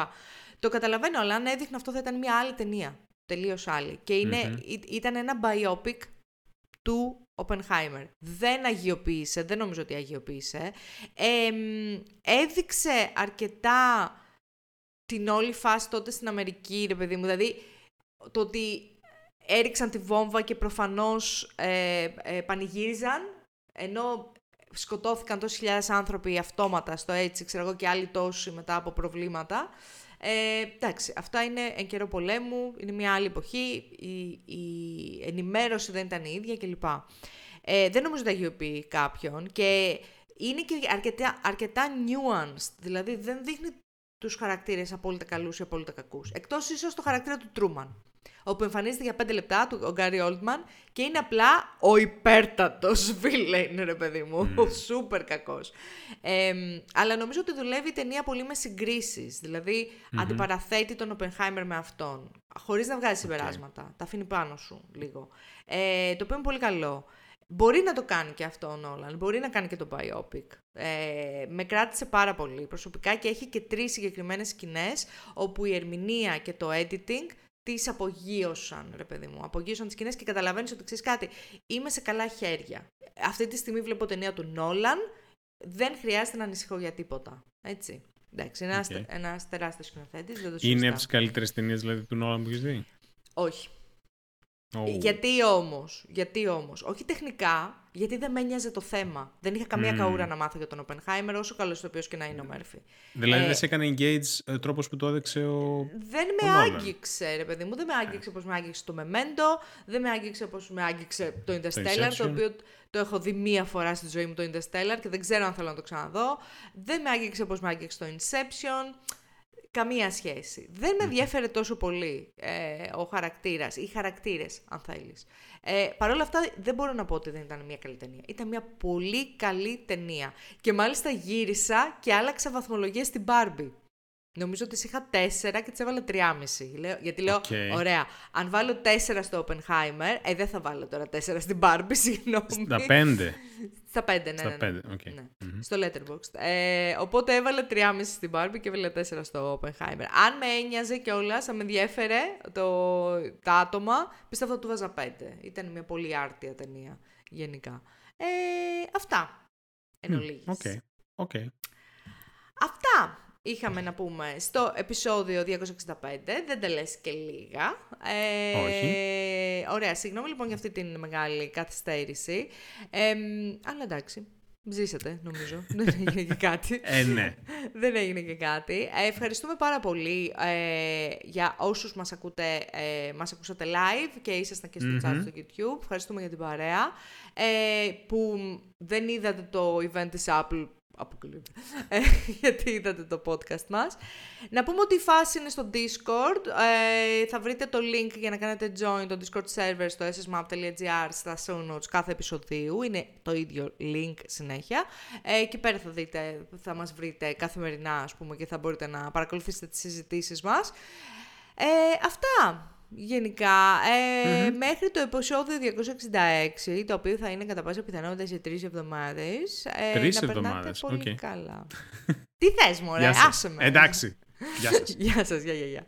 Το καταλαβαίνω, αλλά αν έδειχνε αυτό θα ήταν μια άλλη ταινία. Τελείως άλλη. Και είναι, Μμμ. ή- ήταν ένα biopic του Oppenheimer. Δεν αγιοποίησε, δεν νομίζω ότι αγιοποίησε. Ε, μ, έδειξε αρκετά την όλη φάση τότε στην Αμερική, ρε παιδί μου. Δηλαδή, το ότι έριξαν τη βόμβα και προφανώς ε, ε, πανηγύριζαν, ενώ σκοτώθηκαν τόσοι χιλιάδες άνθρωποι αυτόματα στο έτσι, ξέρω εγώ, και άλλοι τόσοι μετά από προβλήματα. Ε, εντάξει, αυτά είναι εν καιρό πολέμου, είναι μια άλλη εποχή, η, η ενημέρωση δεν ήταν η ίδια κλπ. Ε, δεν νομίζω ότι αγιοποιεί κάποιον και είναι και αρκετά, αρκετά nuanced, δηλαδή δεν δείχνει τους χαρακτήρες απόλυτα καλούς ή απόλυτα κακούς. Εκτός ίσως το χαρακτήρα του Τρούμαν, ο όπου εμφανίζεται για 5 λεπτά του, ο Γκάρι Όλτμαν και είναι απλά ο υπέρτατος είναι ρε παιδί μου, ο σούπερ κακός. αλλά νομίζω ότι δουλεύει η ταινία πολύ με συγκρίσεις, δηλαδή αντιπαραθέτει τον Οπενχάιμερ με αυτόν, χωρίς να βγάζει συμπεράσματα, τα αφήνει πάνω σου λίγο. Ε, το οποίο είναι πολύ καλό. Μπορεί να το κάνει και αυτό ο Νόλαν, μπορεί να κάνει και το biopic. Ε, με κράτησε πάρα πολύ προσωπικά και έχει και τρεις συγκεκριμένες σκηνές όπου η ερμηνεία και το editing τις απογείωσαν, ρε παιδί μου. Απογείωσαν τις σκηνές και καταλαβαίνεις ότι ξέρεις κάτι, είμαι σε καλά χέρια. Αυτή τη στιγμή βλέπω ταινία του Νόλαν, δεν χρειάζεται να ανησυχώ για τίποτα. Έτσι. Εντάξει, ένα okay. ένας τεράστιος σκηνοθέτης, Είναι από τις καλύτερες ταινίες δηλαδή, του Νόλαν που έχεις δει; Όχι. Γιατί όμως, γιατί όμως, όχι τεχνικά, γιατί δεν με νοιάζε το θέμα. Δεν είχα καμία mm. καούρα να μάθω για τον Οπενχάιμερ, όσο καλός το οποίος και να είναι ο Μέρφυ. Δηλαδή ε, δεν σε έκανε engage ο ε, τρόπος που το έδειξε ο. Δεν με άγγιξε, ρε παιδί μου. Δεν με άγγιξε όπω με άγγιξε το Memento, δεν με άγγιξε όπω με άγγιξε το Interstellar, το, το οποίο το έχω δει μία φορά στη ζωή μου το Interstellar και δεν ξέρω αν θέλω να το ξαναδώ. Δεν με άγγιξε όπω με άγγιξε το Inception. Καμία σχέση. Δεν με ενδιαφέρε τόσο πολύ ε, ο χαρακτήρας, οι χαρακτήρες, αν θέλεις. Ε, Παρ' όλα αυτά δεν μπορώ να πω ότι δεν ήταν μια καλή ταινία. Ήταν μια πολύ καλή ταινία. Και μάλιστα γύρισα και άλλαξα βαθμολογία στην Barbie. Νομίζω ότι είχα 4 και τις έβαλα 3,5. γιατί λέω, ωραία, αν βάλω 4 στο Oppenheimer, ε, δεν θα βάλω τώρα 4 στην Barbie, συγγνώμη. Στα 5. Στα 5, ναι. Στα 5, ναι, ναι. Okay. ναι. Mm-hmm. Στο Letterboxd. Ε, οπότε έβαλα 3,5 στην Barbie και έβαλα 4 στο Oppenheimer. Αν με ένοιαζε κιόλας, αν με ενδιέφερε το, τα άτομα, πιστεύω ότι του βάζα 5. Ήταν μια πολύ άρτια ταινία γενικά. Ε, αυτά. Εν ολίγης. Okay. Okay. Αυτά είχαμε να πούμε στο επεισόδιο 265, δεν τα λες και λίγα. Ε, Όχι. Ωραία, συγγνώμη λοιπόν για αυτή την μεγάλη καθυστέρηση. Ε, αλλά εντάξει, Ζήσατε, νομίζω. Δεν έγινε και κάτι. Ε, ναι. Δεν έγινε και κάτι. Ε, ευχαριστούμε πάρα πολύ ε, για όσους μας, ακούτε, ε, μας ακούσατε live και ήσασταν και στο mm chat στο YouTube. Ευχαριστούμε για την παρέα. Ε, που δεν είδατε το event της Apple αποκλείεται. Ε, γιατί είδατε το podcast μας. Να πούμε ότι η φάση είναι στο Discord. Ε, θα βρείτε το link για να κάνετε join το Discord server στο ssmap.gr στα show notes κάθε επεισοδίου. Είναι το ίδιο link συνέχεια. Ε, εκεί πέρα θα δείτε, θα μας βρείτε καθημερινά, ας πούμε, και θα μπορείτε να παρακολουθήσετε τις συζητήσεις μας. Ε, αυτά γενικά. Ε, Μέχρι το επεισόδιο 266, το οποίο θα είναι κατά πάσα πιθανότητα σε τρεις εβδομάδες. Ε, τρεις εβδομάδες. Πολύ καλά. Τι θες, Μωρέ, άσε με. Εντάξει. Γεια σας. γεια σας, γεια, γεια.